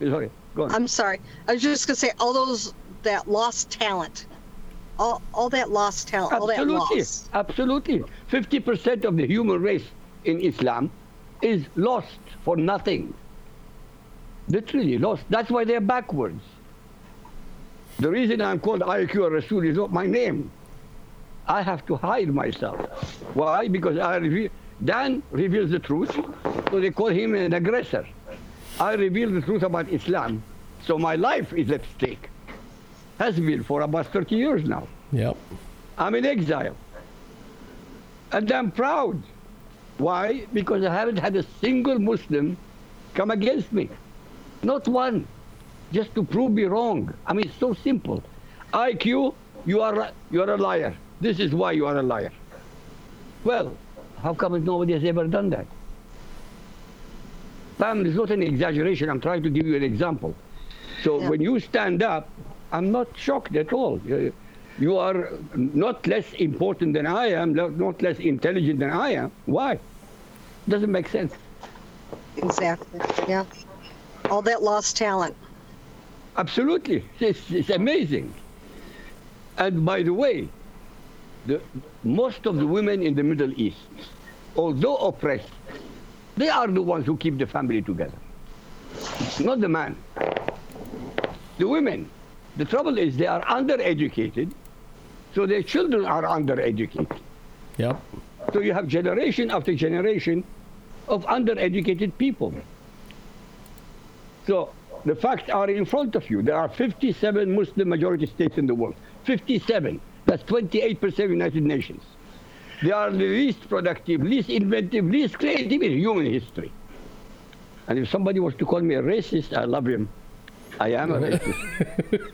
Speaker 11: Sorry, go on.
Speaker 10: I'm sorry. I was just gonna say all those that lost talent, all all that lost talent, all that
Speaker 11: Absolutely,
Speaker 10: loss.
Speaker 11: absolutely. 50% of the human race in Islam is lost for nothing. Literally lost. That's why they're backwards. The reason I'm called IQ Rasul is not my name. I have to hide myself. Why? Because I reveal, Dan reveals the truth, so they call him an aggressor. I reveal the truth about Islam, so my life is at stake. Has been for about 30 years now.
Speaker 7: Yep.
Speaker 11: I'm in exile. And I'm proud. Why? Because I haven't had a single Muslim come against me. Not one. Just to prove me wrong. I mean, it's so simple. IQ, you are, a- you are a liar. This is why you are a liar. Well, how come nobody has ever done that? Pam, it's not an exaggeration. I'm trying to give you an example. So when you stand up, I'm not shocked at all. You- are not less important than I am, not not less intelligent than I am. Why? Doesn't make sense.
Speaker 10: Exactly. Yeah. All that lost talent.
Speaker 11: Absolutely. It's, it's amazing. And by the way, the, most of the women in the Middle East, although oppressed, they are the ones who keep the family together. Not the man. The women. The trouble is they are undereducated, so their children are undereducated.
Speaker 7: Yep.
Speaker 11: So you have generation after generation of undereducated people. So the facts are in front of you. There are 57 Muslim majority states in the world. 57. That's 28% of United Nations. They are the least productive, least inventive, least creative in human history. And if somebody was to call me a racist, I love him. I am a racist.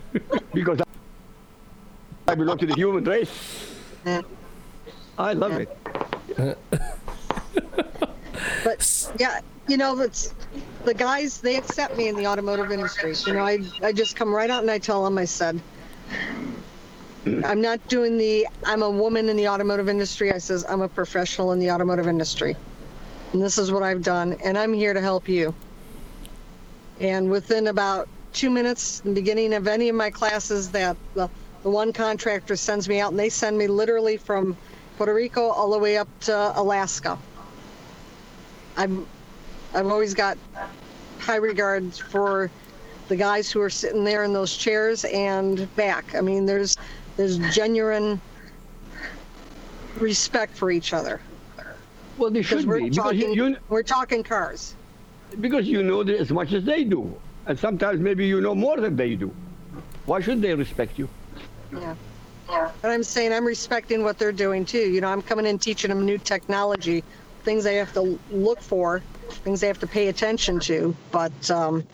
Speaker 11: because I belong to the human race. I love it.
Speaker 10: But yeah, you know, it's the guys. They accept me in the automotive industry. You know, I I just come right out and I tell them. I said, I'm not doing the. I'm a woman in the automotive industry. I says I'm a professional in the automotive industry, and this is what I've done, and I'm here to help you. And within about two minutes, in the beginning of any of my classes, that the, the one contractor sends me out, and they send me literally from Puerto Rico all the way up to Alaska. I'm, I've always got high regard for the guys who are sitting there in those chairs and back. I mean, there's there's genuine respect for each other.
Speaker 11: Well, they should
Speaker 10: we're
Speaker 11: be. Because
Speaker 10: talking,
Speaker 11: you, you,
Speaker 10: we're talking cars.
Speaker 11: because you know as much as they do. And sometimes maybe you know more than they do. Why should they respect you?
Speaker 10: Yeah. Yeah. And I'm saying I'm respecting what they're doing too. You know, I'm coming in teaching them new technology, things they have to look for, things they have to pay attention to. But um,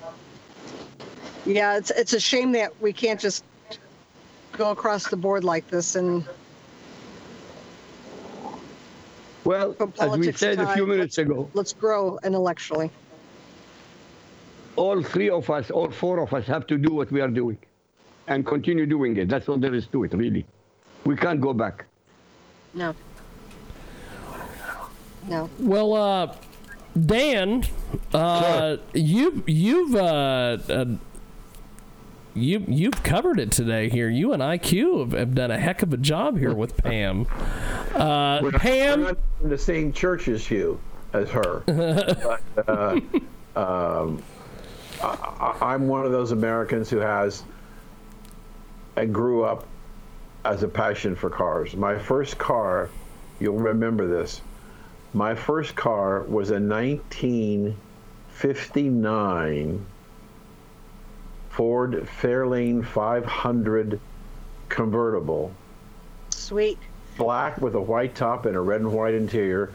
Speaker 10: yeah, it's it's a shame that we can't just go across the board like this and
Speaker 11: Well, as we
Speaker 10: politics
Speaker 11: said a few minutes ago,
Speaker 10: let's grow intellectually.
Speaker 11: All three of us, all four of us have to do what we are doing and continue doing it. That's all there is to it, really. We can't go back.
Speaker 10: No. No.
Speaker 7: Well, uh, Dan, uh, you you've uh, uh, you you've covered it today here. You and IQ have, have done a heck of a job here with Pam. Uh,
Speaker 9: We're not-
Speaker 7: Pam,
Speaker 9: we're not in the same church as you, as her. but, uh, um, I, I'm one of those Americans who has and grew up as a passion for cars. My first car, you'll remember this. My first car was a 1959 Ford Fairlane 500 convertible
Speaker 10: Sweet.
Speaker 9: black with a white top and a red and white interior,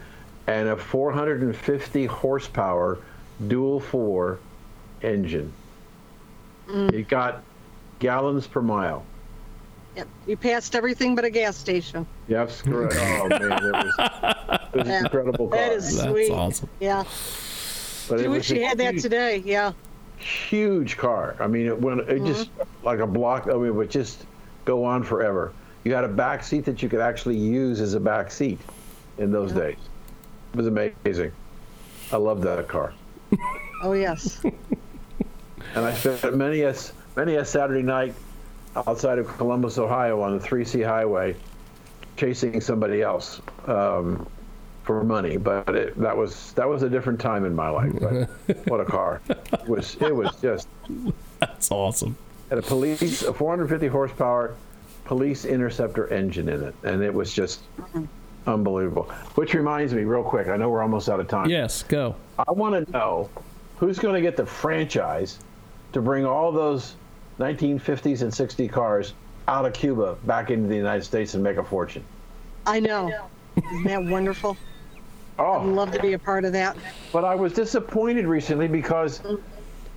Speaker 9: and a 450 horsepower dual four engine.
Speaker 10: Mm.
Speaker 9: It got gallons per mile.
Speaker 10: Yep. You passed everything but a gas station.
Speaker 9: Yes, correct. Oh man, it was, it was
Speaker 10: Yeah.
Speaker 9: an incredible car.
Speaker 10: That is sweet. Yeah.
Speaker 9: But
Speaker 10: I wish you
Speaker 9: a
Speaker 10: had that today. Yeah.
Speaker 9: huge car. I mean, it went it just like a block. I mean, it would just go on forever. You had a back seat that you could actually use as a back seat in those days. It was amazing. I loved that car,
Speaker 10: Oh yes.
Speaker 9: and I spent many a many a Saturday night outside of Columbus, Ohio, on the 3C highway, chasing somebody else um, for money. But it, that was that was a different time in my life. But what a car! It was it was just
Speaker 7: that's awesome.
Speaker 9: Had a police a 450 horsepower police interceptor engine in it, and it was just unbelievable. Which reminds me, real quick, I know we're almost out of time.
Speaker 7: Yes, go.
Speaker 9: I want to know who's going to get the franchise to bring all those 1950s and 60 cars out of Cuba back into the United States and make a fortune.
Speaker 10: I know. Isn't that wonderful?
Speaker 9: Oh.
Speaker 10: I'd love to be a part of that.
Speaker 9: But I was disappointed recently because mm.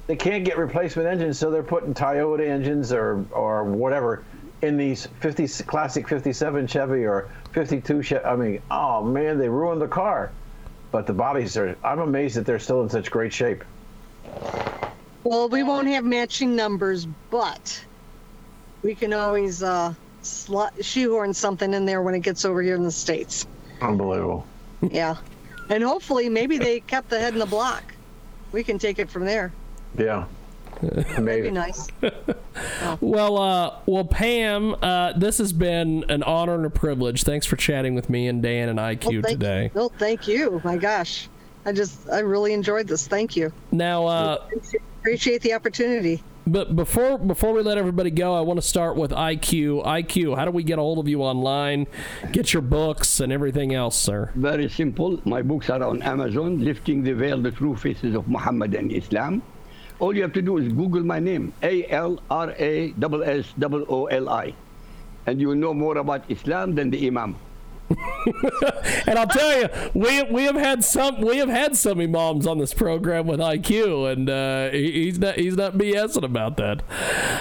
Speaker 9: they can't get replacement engines, so they're putting Toyota engines or or whatever in these 50 classic 57 Chevy or 52 Chevy. I mean, oh man, they ruined the car. But the bodies are. I'm amazed that they're still in such great shape.
Speaker 10: Well, we won't have matching numbers, but we can always uh, slu- shoehorn something in there when it gets over here in the states.
Speaker 9: Unbelievable.
Speaker 10: Yeah, and hopefully, maybe they kept the head in the block. We can take it from there.
Speaker 9: Yeah.
Speaker 10: That'd be
Speaker 9: Amazing.
Speaker 10: nice.
Speaker 7: Well, uh, well, Pam, uh, this has been an honor and a privilege. Thanks for chatting with me and Dan and IQ
Speaker 10: Well, thank,
Speaker 7: today.
Speaker 10: Well, thank you. My gosh, I just I really enjoyed this. Thank you.
Speaker 7: Now, uh,
Speaker 10: Appreciate the opportunity.
Speaker 7: but before before we let everybody go, I want to start with IQ. IQ, how do we get a hold of you online? Get your books and everything else, sir.
Speaker 11: Very simple. My books are on Amazon, Lifting the Veil, The True Faces of Muhammad and Islam. All you have to do is Google my name, A L R A S S O O L I, and you will know more about Islam than the Imam.
Speaker 7: and I'll tell you, we we have had some we have had some imams on this program with IQ, and uh, he, he's not he's not BSing about that.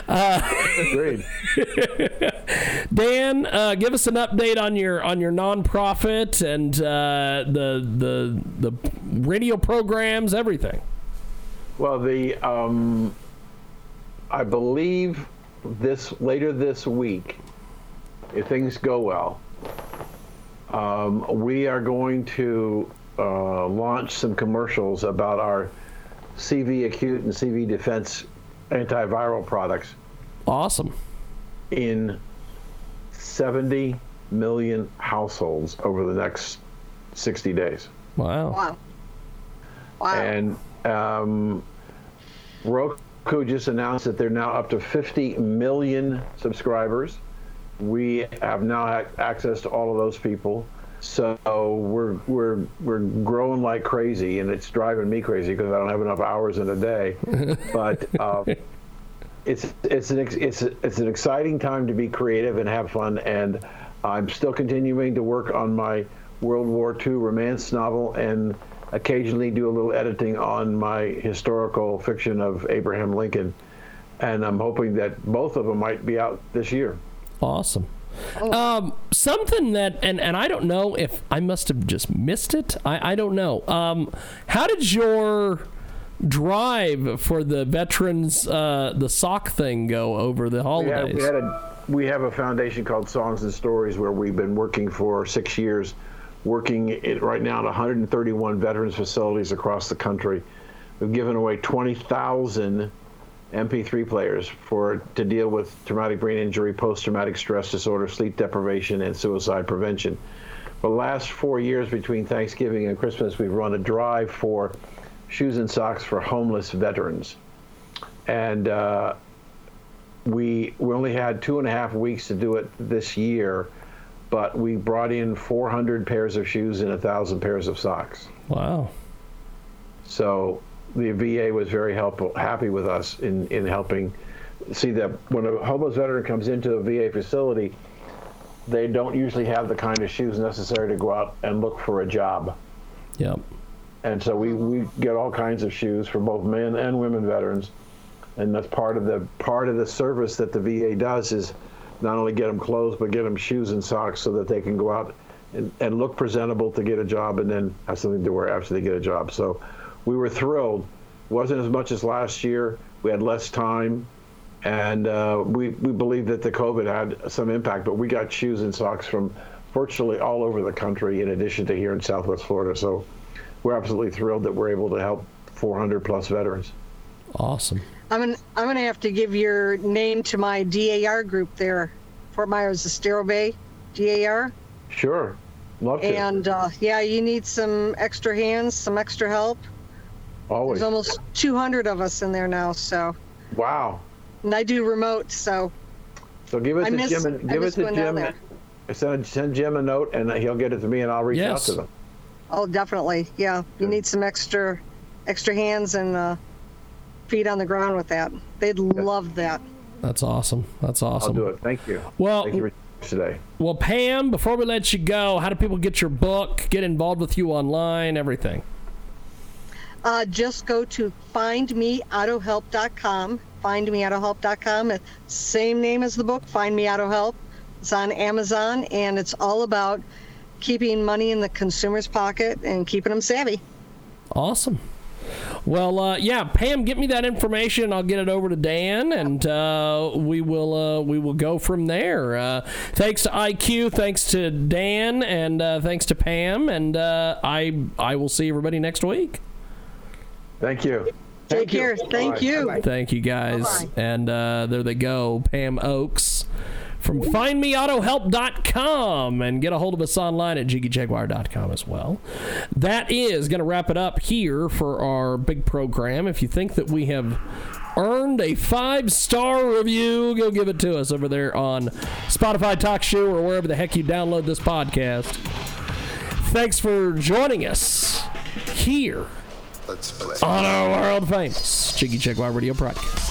Speaker 7: Uh,
Speaker 9: Agreed.
Speaker 7: Dan, uh, give us an update on your on your nonprofit and uh, the the the radio programs, everything.
Speaker 9: Well, the um, I believe this later this week, if things go well, um, we are going to uh, launch some commercials about our CV acute and CV defense antiviral products.
Speaker 7: Awesome.
Speaker 9: In 70 million households over the next 60 days.
Speaker 7: Wow.
Speaker 10: Wow. Wow.
Speaker 9: And um, Roku just announced that they're now up to 50 million subscribers. We have now had access to all of those people. So we're we're we're growing like crazy, and it's driving me crazy because I don't have enough hours in a day. but um, it's it's an it's it's an exciting time to be creative and have fun, and I'm still continuing to work on my World War II romance novel and occasionally do a little editing on my historical fiction of Abraham Lincoln, and I'm hoping that both of them might be out this year.
Speaker 7: Awesome. Um, something that, and, and I don't know if I must have just missed it. I, I don't know. Um, how did your drive for the veterans, uh, the sock thing go over the
Speaker 9: We,
Speaker 7: holidays?
Speaker 9: had, we, had a, we have a foundation called Songs and Stories where we've been working for six years, working it right now at 131 veterans facilities across the country. We've given away 20,000 MP3 players for to deal with traumatic brain injury, post-traumatic stress disorder, sleep deprivation, and suicide prevention. For the last four years between Thanksgiving and Christmas, we've run a drive for shoes and socks for homeless veterans, and uh, we we only had two and a half weeks to do it this year, but we brought in 400 pairs of shoes and a thousand pairs of socks.
Speaker 7: Wow.
Speaker 9: So the VA was very helpful, happy with us in, in helping see that when a homeless veteran comes into a VA facility, they don't usually have the kind of shoes necessary to go out and look for a job.
Speaker 7: Yep.
Speaker 9: And so we, we get all kinds of shoes for both men and women veterans. And that's part of the part of the service that the VA does is not only get them clothes, but get them shoes and socks so that they can go out and, and look presentable to get a job and then have something to wear after they get a job. So we were thrilled. wasn't as much as last year. We had less time, and uh, we we believe that the COVID had some impact. But we got shoes and socks from virtually all over the country, in addition to here in Southwest Florida. So we're absolutely thrilled that we're able to help 400 plus veterans.
Speaker 7: Awesome.
Speaker 10: I'm gonna I'm gonna have to give your name to my DAR group there, Fort Myers Estero Bay, DAR.
Speaker 9: Sure, love to.
Speaker 10: And uh, yeah, you need some extra hands, some extra help.
Speaker 9: Always.
Speaker 10: There's almost 200 of us in there now, so
Speaker 9: Wow.
Speaker 10: and I do remote, so
Speaker 9: So give it
Speaker 10: I
Speaker 9: to
Speaker 10: miss-
Speaker 9: Jim and give it
Speaker 10: miss
Speaker 9: to
Speaker 10: going down
Speaker 9: Jim. Send send Jim a note, and he'll get it to me, and I'll reach
Speaker 7: Yes.
Speaker 9: out to them.
Speaker 10: oh definitely, yeah. You need some extra extra hands and uh, feet on the ground with that. They'd love that.
Speaker 7: That's awesome. That's awesome.
Speaker 9: I'll do it. Thank you.
Speaker 7: Well,
Speaker 9: Thank you for today.
Speaker 7: Well, Pam, before we let you go, how do people get your book, get involved with you online, everything?
Speaker 10: Uh, just go to findmeautohelp.com. Findmeautohelp.com. Same name as the book, Find Me Auto Help. It's on Amazon, and it's all about keeping money in the consumer's pocket and keeping them savvy.
Speaker 7: Awesome. Well, uh, yeah, Pam, get me that information. I'll get it over to Dan, and uh, we will uh, we will go from there. Uh, thanks to IQ, thanks to Dan, and uh, thanks to Pam, and uh, I I will see everybody next week.
Speaker 9: Thank you.
Speaker 10: Take care. Thank
Speaker 9: Bye.
Speaker 10: you.
Speaker 7: Thank you guys, and uh, there they go, Pam Oakes from findmeautohelp.com and get a hold of us online at jiggyjaguar.com as well. That is going to wrap it up here for our big program. If you think that we have earned a five star review. Go give it to us over there on Spotify Talk Show or wherever the heck you download this podcast. Thanks for joining us here on our world famous Jiggy Jaguar Radio podcast.